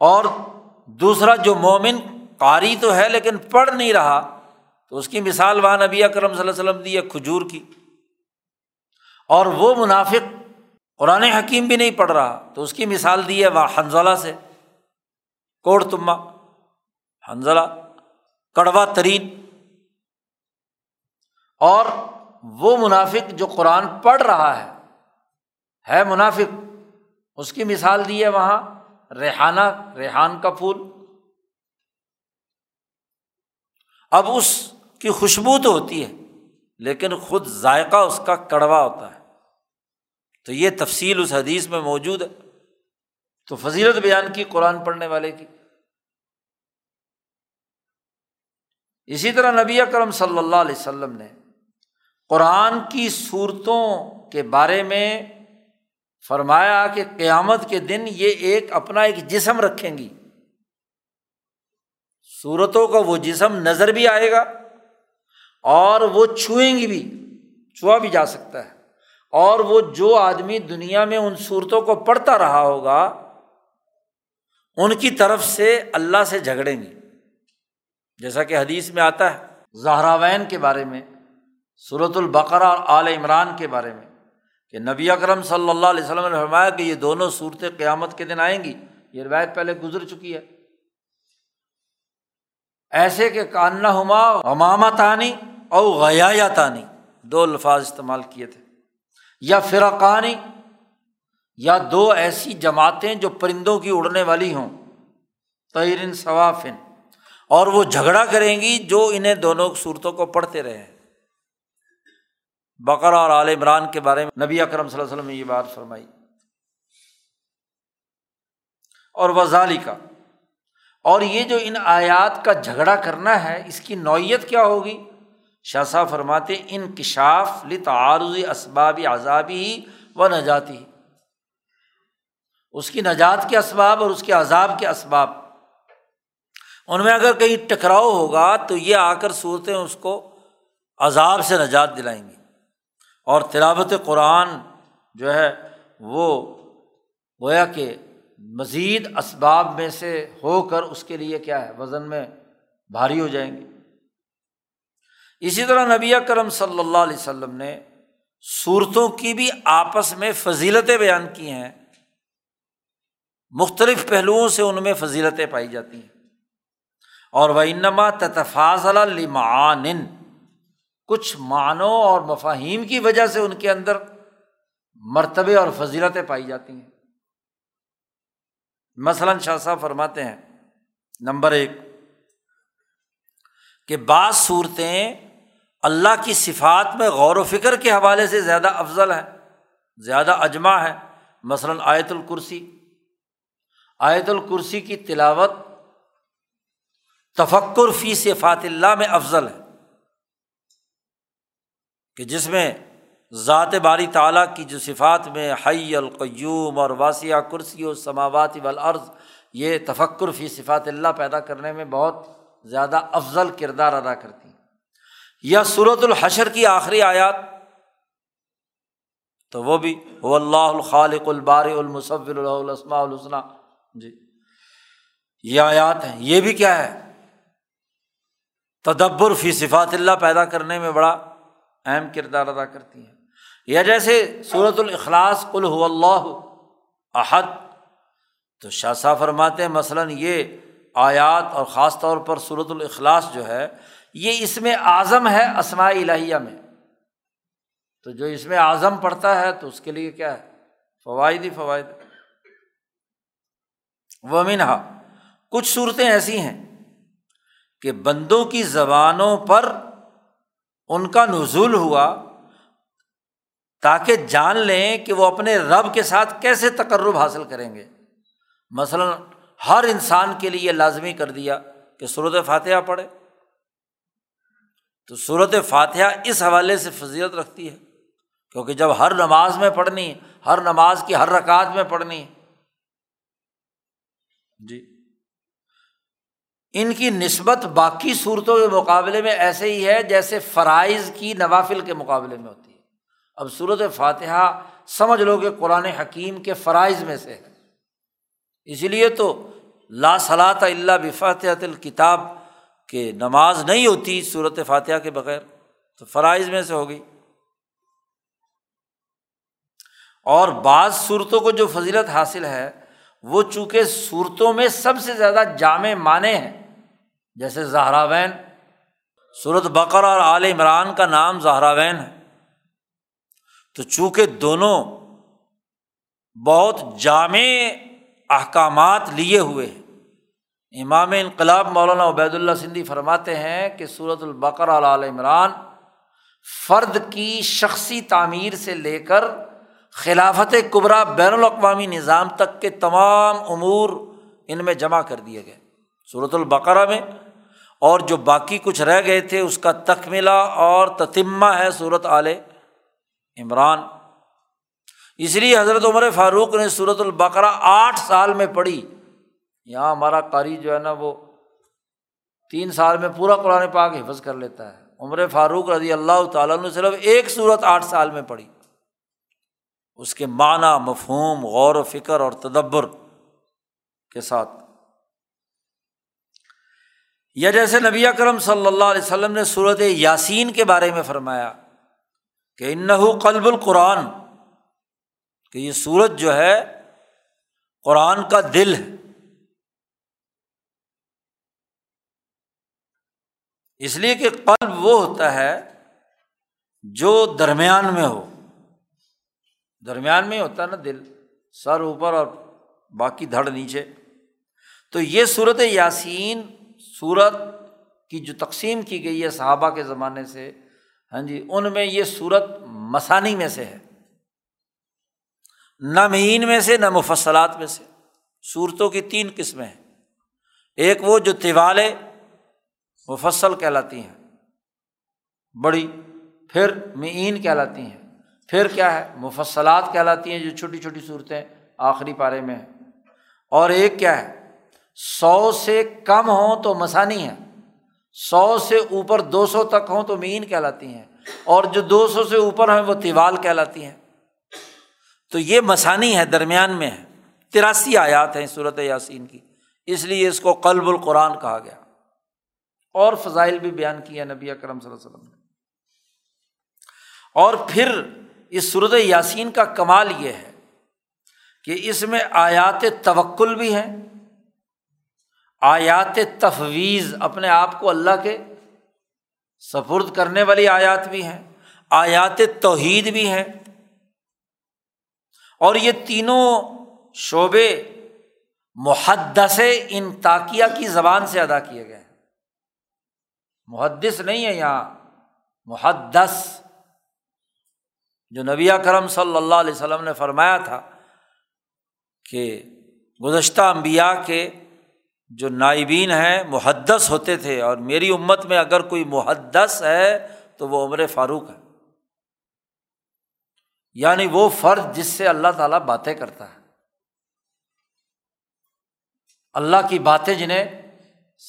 S1: اور دوسرا، جو مومن قاری تو ہے لیکن پڑھ نہیں رہا، تو اس کی مثال وہاں نبی اکرم صلی اللہ علیہ وسلم دی ہے کھجور کی۔ اور وہ منافق قرآن حکیم بھی نہیں پڑھ رہا، تو اس کی مثال دی ہے وہ حنزلہ سے۔ کوڑ تما حنزلہ کڑوا ترین۔ اور وہ منافق جو قرآن پڑھ رہا ہے ہے منافق، اس کی مثال دی ہے وہاں ریحانہ، ریحان کا پھول۔ اب اس کی خوشبو تو ہوتی ہے، لیکن خود ذائقہ اس کا کڑوا ہوتا ہے۔ تو یہ تفصیل اس حدیث میں موجود ہے۔ تو فضیلت بیان کی قرآن پڑھنے والے کی۔ اسی طرح نبی اکرم صلی اللہ علیہ وسلم نے قرآن کی صورتوں کے بارے میں فرمایا کہ قیامت کے دن یہ ایک اپنا ایک جسم رکھیں گی۔ صورتوں کا وہ جسم نظر بھی آئے گا اور وہ چھوئیں گی بھی، چھوا بھی جا سکتا ہے۔ اور وہ جو آدمی دنیا میں ان صورتوں کو پڑھتا رہا ہوگا، ان کی طرف سے اللہ سے جھگڑیں گے جیسا کہ حدیث میں آتا ہے، زہراوین کے بارے میں صورت البقرا اور عال عمران کے بارے میں، کہ نبی اکرم صلی اللہ علیہ وسلم نے فرمایا کہ یہ دونوں صورتیں قیامت کے دن آئیں گی۔ یہ روایت پہلے گزر چکی ہے۔ ایسے کہ کاننا ہما امامہ تانی او غیا تانی دو الفاظ استعمال کیے تھے۔ یا فرقانی، یا دو ایسی جماعتیں جو پرندوں کی اڑنے والی ہوں تیرن ثوافن اور وہ جھگڑا کریں گی جو انہیں دونوں صورتوں کو پڑھتے رہے۔ بقر اور عال عمران کے بارے میں نبی اکرم صلی اللہ علیہ وسلم نے یہ بات فرمائی۔ اور وزالی کا اور یہ جو ان آیات کا جھگڑا کرنا ہے، اس کی نوعیت کیا ہوگی؟ شاہ صاحب فرماتے انکشاف لط عارضی اسباب عذابی و نجاتی اس کی نجات کے اسباب اور اس کے عذاب کے اسباب۔ ان میں اگر کہیں ٹکراؤ ہوگا تو یہ آ کر صورتیں اس کو عذاب سے نجات دلائیں گی۔ اور تلاوت قرآن جو ہے، وہ گویا کہ مزید اسباب میں سے ہو کر اس کے لیے کیا ہے، وزن میں بھاری ہو جائیں گے۔ اسی طرح نبی کرم صلی اللہ علیہ وسلم نے صورتوں کی بھی آپس میں فضیلتیں بیان کی ہیں۔ مختلف پہلوؤں سے ان میں فضیلتیں پائی جاتی ہیں۔ اور وہ انما تتفاضل لمعان۔ کچھ معنوں اور مفاہیم کی وجہ سے ان کے اندر مرتبے اور فضیلتیں پائی جاتی ہیں۔ مثلاً شاہ صاحب فرماتے ہیں، نمبر ایک، کہ بعض صورتیں اللہ کی صفات میں غور و فکر کے حوالے سے زیادہ افضل ہے، زیادہ اجماع ہے۔ مثلاً آیت الکرسی۔ آیت الکرسی کی تلاوت تفکر فی صفات اللہ میں افضل ہے۔ کہ جس میں ذات باری تعالیٰ کی جو صفات میں حی القیوم اور واسیہ کرسی و سماوات والارض، یہ تفکر فی صفات اللہ پیدا کرنے میں بہت زیادہ افضل کردار ادا کرتی ہیں۔ یا صورت الحشر کی آخری آیات، تو وہ بھی وہ اللہ الخالق البار المصور الاسماء الحسنہ جی۔ یہ آیات ہیں۔ یہ بھی کیا ہے؟ تدبر فی صفات اللہ پیدا کرنے میں بڑا اہم کردار ادا کرتی ہیں۔ یا جیسے صورت الاخلاص کل اللہ احد۔ تو شاہ صاحب فرماتے ہیں، مثلاً یہ آیات اور خاص طور پر صورت الاخلاص جو ہے یہ اس میں اعظم ہے اسماء الہیہ میں۔ تو جو اس میں اعظم پڑتا ہے تو اس کے لیے کیا ہے؟ فوائد ہی فوائد۔ ومنہا، کچھ صورتیں ایسی ہیں کہ بندوں کی زبانوں پر ان کا نزول ہوا تاکہ جان لیں کہ وہ اپنے رب کے ساتھ کیسے تقرب حاصل کریں گے۔ مثلاً، ہر انسان کے لیے لازمی کر دیا کہ صورت فاتحہ پڑھے۔ تو صورت فاتحہ اس حوالے سے فضیت رکھتی ہے، کیونکہ جب ہر نماز میں پڑھنی، ہر نماز کی ہر رکعت میں پڑھنی۔ جی۔ ان کی نسبت باقی صورتوں کے مقابلے میں ایسے ہی ہے جیسے فرائض کی نوافل کے مقابلے میں ہوتی ہے۔ اب صورت فاتحہ سمجھ لو کہ قرآن حکیم کے فرائض میں سے ہے۔ اسی لیے تو لا صلاح اللہ بفاتحت الکتاب کہ نماز نہیں ہوتی صورت فاتحہ کے بغیر، تو فرائض میں سے ہوگی اور بعض صورتوں کو جو فضیلت حاصل ہے، وہ چونکہ صورتوں میں سب سے زیادہ جامع معنی ہیں، جیسے زہراوین صورت بقر اور عال عمران کا نام زہراوین ہے۔ تو چونکہ دونوں بہت جامع احکامات لیے ہوئے ہیں امام انقلاب مولانا عبید اللہ سندھی فرماتے ہیں کہ صورت البقر عال عمران فرد کی شخصی تعمیر سے لے کر خلافت قبرا بین الاقوامی نظام تک کے تمام امور ان میں جمع کر دیے گئے صورت البقرہ میں اور جو باقی کچھ رہ گئے تھے اس کا تخملہ اور تتمہ ہے صورت عال عمران اس لیے حضرت عمر فاروق نے صورت البقرہ آٹھ سال میں پڑھی یہاں ہمارا قاری جو ہے نا وہ تین سال میں پورا قرآن پاک حفظ کر لیتا ہے۔ عمر فاروق رضی اللہ تعالیٰ نے صرف ایک صورت آٹھ سال میں پڑھی۔ اس کے معنی، مفہوم، غور و فکر اور تدبر کے ساتھ۔ یا جیسے نبی کرم صلی اللہ علیہ وسلم نے صورت یاسین کے بارے میں فرمایا کہ انحو اس لیے کہ قلب وہ ہوتا ہے جو درمیان میں ہو۔ درمیان میں ہوتا ہے نا دل، سر اوپر اور باقی دھڑ نیچے۔ تو یہ صورت یاسین، صورت کی جو تقسیم کی گئی ہے صحابہ کے زمانے سے ہاں جی ان میں یہ صورت مسانی میں سے ہے۔ نہ مہین میں سے، نہ مفصلات میں سے۔ صورتوں کی تین قسمیں ہیں۔ ایک وہ جو طوال مفصل کہلاتی ہیں۔ بڑی، پھر معین کہلاتی ہیں۔ پھر کیا ہے؟ مفصلات کہلاتی ہیں جو چھوٹی چھوٹی صورتیں آخری پارے میں ہیں۔ اور ایک کیا ہے؟ سو سے کم ہوں تو مسانی ہیں۔ سو سے اوپر دو سو تک ہوں تو مین کہلاتی ہیں۔ اور جو دو سو سے اوپر ہیں وہ تیوال کہلاتی ہیں۔ تو یہ مسانی ہے درمیان میں ہے تراسی آیات ہیں صورت یاسین کی۔ اس لیے اس کو قلب القرآن کہا گیا۔ اور فضائل بھی بیان کیا نبی اکرم صلی اللہ علیہ وسلم نے۔ اور پھر اس صورت یاسین کا کمال یہ ہے کہ اس میں آیات توکل بھی ہیں، آیات تفویض اپنے آپ کو اللہ کے سفرد کرنے والی آیات بھی ہیں، آیات توحید بھی ہیں۔ اور یہ تینوں شعبے محدث ان تاکیہ کی زبان سے ادا کیے گئے محدث نہیں ہے یہاں، محدث۔ جو نبی کرم صلی اللہ علیہ وسلم نے فرمایا تھا کہ گزشتہ امبیا کے جو نائبین ہیں، محدث ہوتے تھے اور میری امت میں اگر کوئی محدث ہے تو وہ عمر فاروق ہے۔ یعنی وہ فرد جس سے اللہ تعالیٰ باتیں کرتا ہے۔ اللہ کی باتیں جنہیں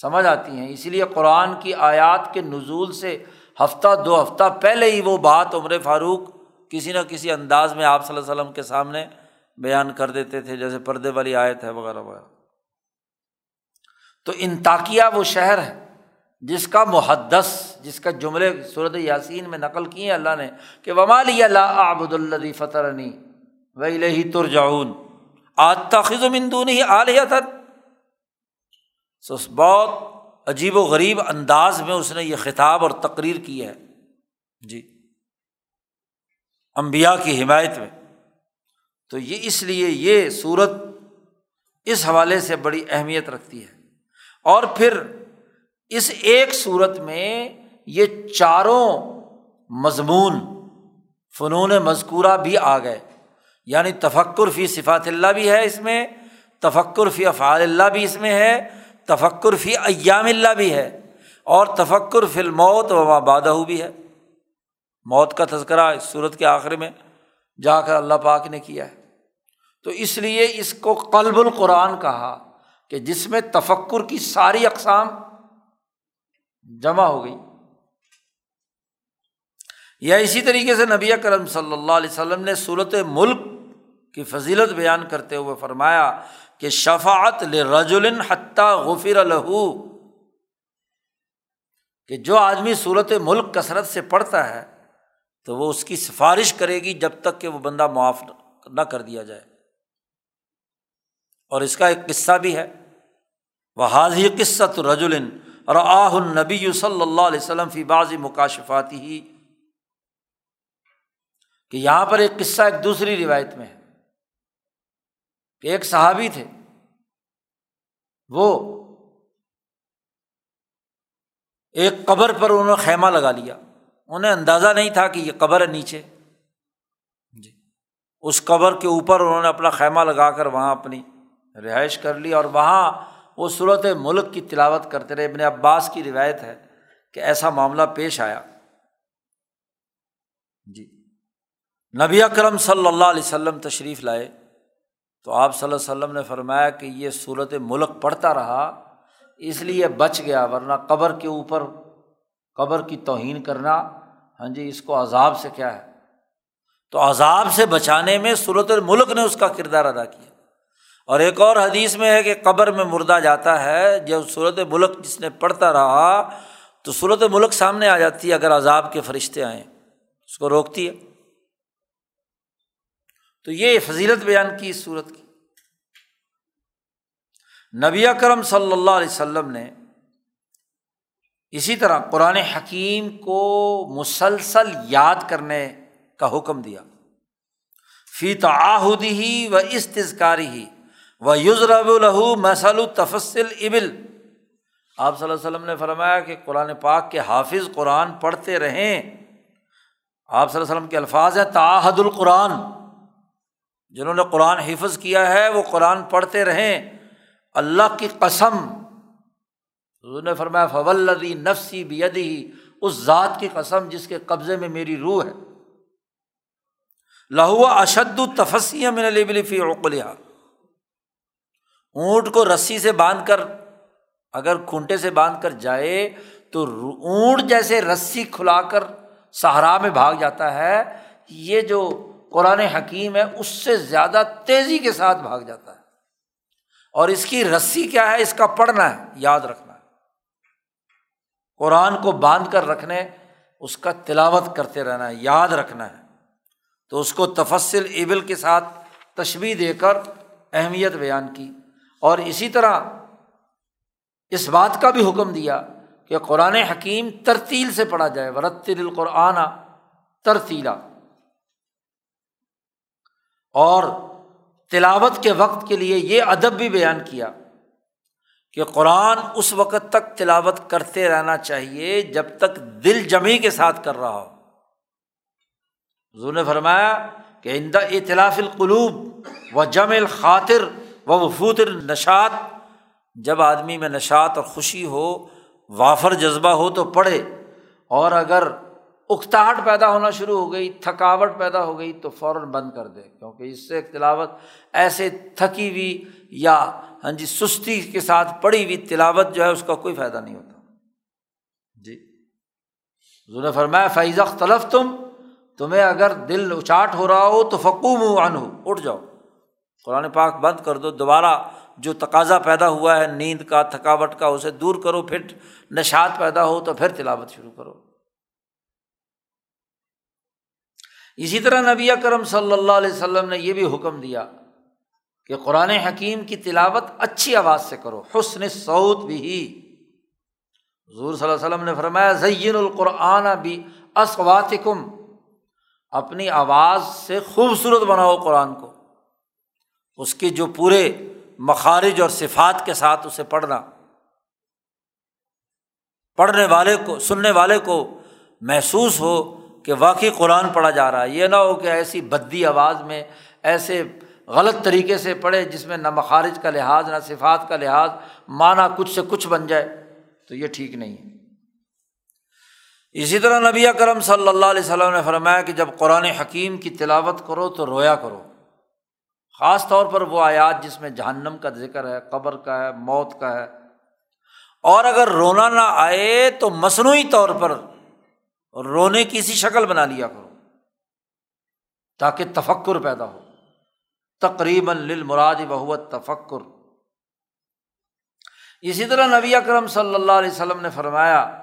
S1: سمجھ آتی ہیں۔ اسی لیے قرآن کی آیات کے نزول سے ہفتہ، دو ہفتہ پہلے ہی وہ بات عمر فاروق کسی نہ کسی انداز میں آپ صلی اللہ علیہ وسلم کے سامنے بیان کر دیتے تھے، جیسے پردے والی آیت ہے وغیرہ وغیرہ۔ تو انتاکیہ وہ شہر ہے جس کا محدث، جس کا جملے صورت یاسین میں نقل کیے اللہ نے کہ ومالی اللہ آبد اللہ فتح عنی وہی لہی تر جاؤن مندون ہی آلیہ تھا سو اس بہت عجیب و غریب انداز میں اس نے یہ خطاب اور تقریر کی ہے۔ جی۔ امبیا کی حمایت میں۔ تو یہ اس لیے یہ صورت اس حوالے سے بڑی اہمیت رکھتی ہے۔ اور پھر اس ایک صورت میں یہ چاروں مضمون فنون مذکورہ بھی آ گئے۔ یعنی تفکر فی صفات اللہ بھی ہے اس میں، تفکر فی افعال اللہ بھی اس میں ہے تفکر فی ایام اللہ بھی ہے اور تفکر فی الموت و بادہ بھی ہے۔ موت کا تذکرہ اس صورت کے آخر میں جا کر اللہ پاک نے کیا ہے۔ تو اس لیے اس کو قلب القرآن کہا کہ جس میں تفکر کی ساری اقسام جمع ہو گئی۔ یا اسی طریقے سے نبی کرم صلی اللہ علیہ وسلم نے صورت ملک کی فضیلت بیان کرتے ہوئے فرمایا کہ شفات رجولن حتیٰ غفر الہو کہ جو آدمی صورت ملک کثرت سے پڑھتا ہے تو وہ اس کی سفارش کرے گی جب تک کہ وہ بندہ معاف نہ کر دیا جائے۔ اور اس کا ایک قصہ بھی ہے۔ وہ حاضی قصت رجولن اور آہ النبی صلی اللہ علیہ وسلم فی بازی مکاشفاتی ہی کہ یہاں پر ایک قصہ ایک دوسری روایت میں ہے۔ کہ ایک صحابی تھے۔ وہ ایک قبر پر انہوں نے خیمہ لگا لیا۔ انہیں اندازہ نہیں تھا کہ یہ قبر ہے نیچے۔ جی۔ اس قبر کے اوپر انہوں نے اپنا خیمہ لگا کر وہاں اپنی رہائش کر لی اور وہاں وہ صورت ملک کی تلاوت کرتے رہے۔ ابن عباس کی روایت ہے کہ ایسا معاملہ پیش آیا۔ جی۔ نبی اکرم صلی اللہ علیہ وسلم تشریف لائے۔ تو آپ صلی اللہ علیہ وسلم نے فرمایا کہ یہ صورت ملک پڑھتا رہا، اس لیے بچ گیا، ورنہ قبر کے اوپر قبر کی توہین کرنا ہاں جی اس کو عذاب سے کیا ہے؟ تو عذاب سے بچانے میں صورت الملک نے اس کا کردار ادا کیا۔ اور ایک اور حدیث میں ہے کہ قبر میں مردہ جاتا ہے، جب صورت ملک جس نے پڑھتا رہا، تو صورت ملک سامنے آ جاتی ہے اگر عذاب کے فرشتے آئیں، اس کو روکتی ہے۔ تو یہ فضیلت بیان کی اس صورت کی۔ نبی کرم صلی اللہ علیہ وسلم نے اسی طرح قرآن حکیم کو مسلسل یاد کرنے کا حکم دیا۔ فی تعاہدی ہی و استذکاری ہی و یوزرب الہو مسل تفصل ابل۔ آپ صلی اللہ علیہ وسلم نے فرمایا کہ قرآن پاک کے حافظ قرآن پڑھتے رہیں۔ آپ صلی اللہ علیہ وسلم کے الفاظ ہیں تعاہد القرآن جنہوں نے قرآن حفظ کیا ہے، وہ قرآن پڑھتے رہیں۔ اللہ کی قسم، حضور نے فرمایا فولدی نفسی بیدی اس ذات کی قسم جس کے قبضے میں میری روح ہے۔ لہو اشد التفسی من البلفی عقلیہ اونٹ کو رسی سے باندھ کر، اگر کھنٹے سے باندھ کر جائے، تو اونٹ جیسے رسی کھلا کر سہارا میں بھاگ جاتا ہے۔ یہ جو قرآن حکیم ہے، اس سے زیادہ تیزی کے ساتھ بھاگ جاتا ہے۔ اور اس کی رسی کیا ہے؟ اس کا پڑھنا ہے، یاد رکھنا ہے۔ قرآن کو باندھ کر رکھنے، اس کا تلاوت کرتے رہنا ہے، یاد رکھنا ہے۔ تو اس کو تفصل ابل کے ساتھ تشبیح دے کر اہمیت بیان کی۔ اور اسی طرح اس بات کا بھی حکم دیا کہ قرآن حکیم ترتیل سے پڑھا جائے، ورتل القرآن ترتیلا اور تلاوت کے وقت کے لیے یہ ادب بھی بیان کیا کہ قرآن اس وقت تک تلاوت کرتے رہنا چاہیے جب تک دل جمی کے ساتھ کر رہا ہو۔ حضور نے فرمایا کہ اندہ اطلاف القلوب و جم الخاطر و وفوت النشات جب آدمی میں نشات اور خوشی ہو، وافر جذبہ ہو تو پڑھے، اور اگر اکتاہٹ پیدا ہونا شروع ہو گئی، تھکاوٹ پیدا ہو گئی تو فوراً بند کر دے، کیونکہ اس سے تلاوت ایسے تھکی ہوئی یا ہاں جی سستی کے ساتھ پڑی ہوئی تلاوت جو ہے اس کا کوئی فائدہ نہیں ہوتا۔ جی۔ ظلم فرمایا فیض اختلف تم تمہیں اگر دل اچاٹ ہو رہا ہو تو فکوم عن ہو اٹھ جاؤ۔ قرآن پاک بند کر دو، دوبارہ جو تقاضا پیدا ہوا ہے، نیند کا، تھکاوٹ کا، اسے دور کرو، پھر نشات پیدا ہو تو پھر تلاوت شروع کرو۔ اسی طرح نبی کرم صلی اللہ علیہ وسلم نے یہ بھی حکم دیا کہ قرآن حکیم کی تلاوت اچھی آواز سے کرو، حسن سعود بھی۔ حضور صلی اللہ علیہ وسلم نے فرمایا، زین القرآن بھی اسوات کم اپنی آواز سے خوبصورت بناؤ قرآن کو۔ اس کے جو پورے مخارج اور صفات کے ساتھ اسے پڑھنا۔ پڑھنے والے کو، سننے والے کو محسوس ہو کہ واقعی قرآن پڑھا جا رہا ہے۔ یہ نہ ہو کہ ایسی بدی آواز میں ایسے غلط طریقے سے پڑھے جس میں نہ مخارج کا لحاظ، نہ صفات کا لحاظ مانا کچھ سے کچھ بن جائے تو یہ ٹھیک نہیں ہے۔ اسی طرح نبی کرم صلی اللہ علیہ وسلم نے فرمایا کہ جب قرآن حکیم کی تلاوت کرو تو رویا کرو۔ خاص طور پر وہ آیات جس میں جہنم کا ذکر ہے، قبر کا ہے، موت کا ہے۔ اور اگر رونا نہ آئے تو مصنوعی طور پر رونے کی سی شکل بنا لیا کرو تاکہ تفکر پیدا ہو۔ تقریباً للمراد بہت تفکر اسی طرح نبی اکرم صلی اللہ علیہ وسلم نے فرمایا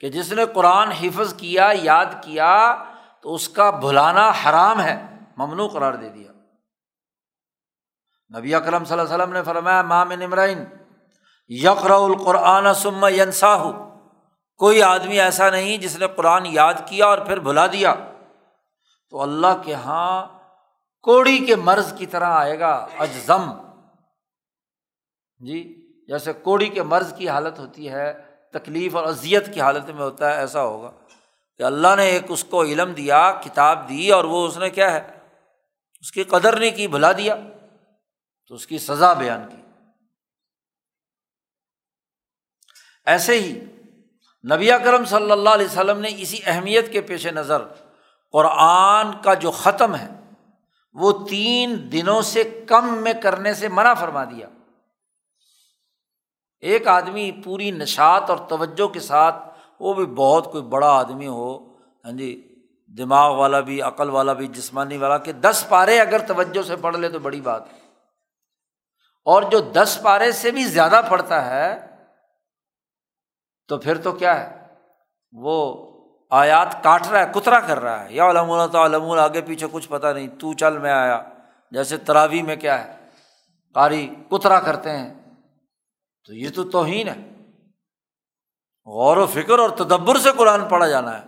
S1: کہ جس نے قرآن حفظ کیا، یاد کیا، تو اس کا بھلانا حرام ہے، ممنوع قرار دے دیا۔ نبی اکرم صلی اللہ علیہ وسلم نے فرمایا مام نمرائن یقر القرآن سم ینساہ کوئی آدمی ایسا نہیں جس نے قرآن یاد کیا اور پھر بھلا دیا۔ تو اللہ کے یہاں کوڑی کے مرض کی طرح آئے گا اجزم۔ جی جیسے کوڑی کے مرض کی حالت ہوتی ہے، تکلیف اور اذیت کی حالت میں ہوتا ہے، ایسا ہوگا۔ کہ اللہ نے ایک اس کو علم دیا، کتاب دی اور وہ اس نے کیا ہے، اس کی قدر نہیں کی، بھلا دیا۔ تو اس کی سزا بیان کی۔ ایسے ہی نبی کرم صلی اللہ علیہ وسلم نے اسی اہمیت کے پیش نظر قرآن کا جو ختم ہے، وہ تین دنوں سے کم میں کرنے سے منع فرما دیا۔ ایک آدمی پوری نشات اور توجہ کے ساتھ، وہ بھی بہت کوئی بڑا آدمی ہو ہاں جی دماغ والا بھی، عقل والا بھی، جسمانی والا، کہ دس پارے اگر توجہ سے پڑھ لے تو بڑی بات۔ ہے اور جو دس پارے سے بھی زیادہ پڑھتا ہے تو پھر تو کیا ہے؟ وہ آیات کاٹ رہا ہے، کترا کر رہا ہے۔ یا علم اللہ تعالیٰ، آگے پیچھے کچھ پتہ نہیں، تو چل میں آیا۔ جیسے تراوی میں کیا ہے، قاری کترا کرتے ہیں۔ تو یہ تو توہین ہے۔ غور و فکر اور تدبر سے قرآن پڑھا جانا ہے۔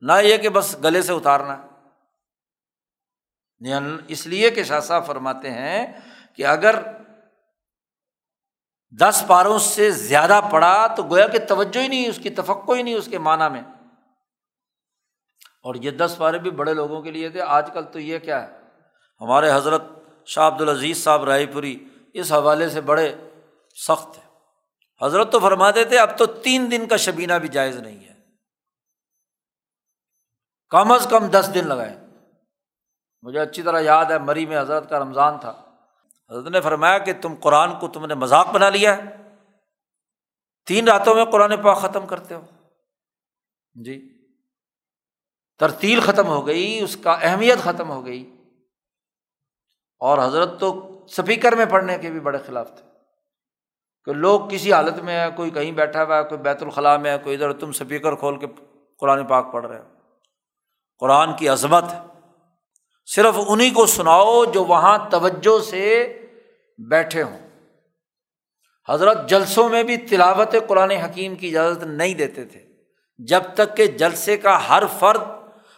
S1: نہ یہ کہ بس گلے سے اتارنا ہے۔ یعنی اس لیے کہ شاہ صاحب فرماتے ہیں کہ اگر دس پاروں سے زیادہ پڑا تو گویا کہ توجہ ہی نہیں، اس کی تفقع ہی نہیں اس کے معنی میں۔ اور یہ دس پارے بھی بڑے لوگوں کے لیے تھے۔ آج کل تو یہ کیا ہے؟ ہمارے حضرت شاہ عبد العزیز صاحب رائے پوری اس حوالے سے بڑے سخت تھے حضرت تو فرماتے تھے، اب تو تین دن کا شبینہ بھی جائز نہیں ہے۔ کم از کم دس دن لگائے مجھے اچھی طرح یاد ہے، مری میں حضرت کا رمضان تھا۔ حضرت نے فرمایا کہ تم قرآن کو تم نے مذاق بنا لیا ہے۔ تین راتوں میں قرآن پاک ختم کرتے ہو۔ جی۔ ترتیل ختم ہو گئی، اس کا اہمیت ختم ہو گئی۔ اور حضرت تو اسپیکر میں پڑھنے کے بھی بڑے خلاف تھے۔ کہ لوگ کسی حالت میں ہے، کوئی کہیں بیٹھا ہوا ہے، کوئی بیت الخلاء میں ہے، کوئی ادھر تم اسپیکر کھول کے قرآن پاک پڑھ رہے ہو۔ قرآن کی عظمت صرف انہیں کو سناؤ جو وہاں توجہ سے بیٹھے ہوں۔ حضرت جلسوں میں بھی تلاوت قرآن حکیم کی اجازت نہیں دیتے تھے۔ جب تک کہ جلسے کا ہر فرد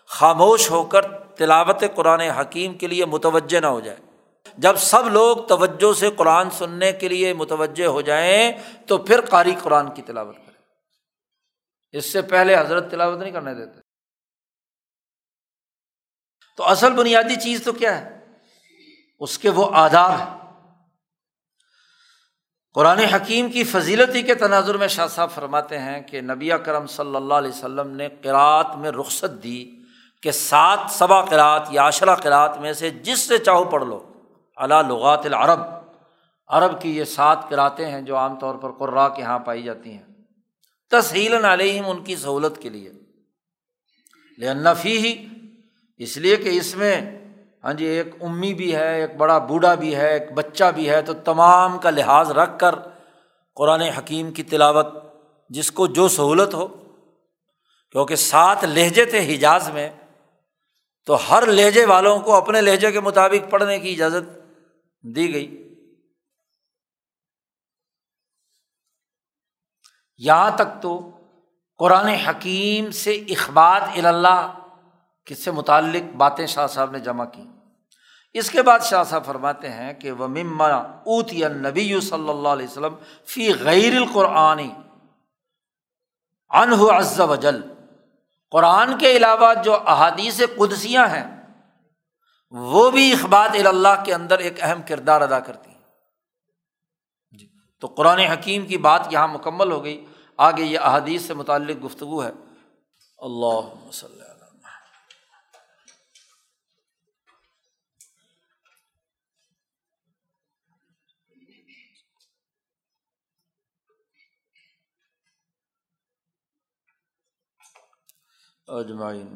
S1: خاموش ہو کر تلاوت قرآن حکیم کے لیے متوجہ نہ ہو جائے۔ جب سب لوگ توجہ سے قرآن سننے کے لیے متوجہ ہو جائیں تو پھر قاری قرآن کی تلاوت کرے اس سے پہلے حضرت تلاوت نہیں کرنے دیتے۔ تو اصل بنیادی چیز تو کیا ہے؟ اس کے وہ آداب ہے قرآن حکیم کی فضیلتی کے تناظر میں شاہ صاحب فرماتے ہیں کہ نبی کرم صلی اللہ علیہ وسلم نے قرأت میں رخصت دی کہ سات صبا قرأت یا عشرہ قرأت میں سے جس سے چاہو پڑھ لو۔ اللہ لغات العرب۔ عرب کی یہ سات کراتے ہیں جو عام طور پر قرا کے یہاں پائی جاتی ہیں۔ تسہیل علیہم ان کی سہولت کے لیے۔ لنفی ہی اس لیے کہ اس میں ہاں جی ایک امی بھی ہے، ایک بڑا بوڑھا بھی ہے، ایک بچہ بھی ہے، تو تمام کا لحاظ رکھ کر قرآن حکیم کی تلاوت جس کو جو سہولت ہو، کیونکہ سات لہجے تھے حجاز میں، تو ہر لہجے والوں کو اپنے لہجے کے مطابق پڑھنے کی اجازت دی گئی۔ یہاں تک تو قرآن حکیم سے اخبات اللہ کس سے متعلق باتیں شاہ صاحب نے جمع کی اس کے بعد شاہ صاحب فرماتے ہیں کہ وہ مما اوت یا نبی صلی اللہ علیہ وسلم فی غیر القرآنی انہ عز و جل قرآن کے علاوہ جو احادیث قدسیاں ہیں، وہ بھی اخبات اللہ کے اندر ایک اہم کردار ادا کرتی ہیں۔ جی۔ تو قرآن حکیم کی بات یہاں مکمل ہو گئی۔ آگے یہ احادیث سے متعلق گفتگو ہے۔ اللہ وسلم اجمائن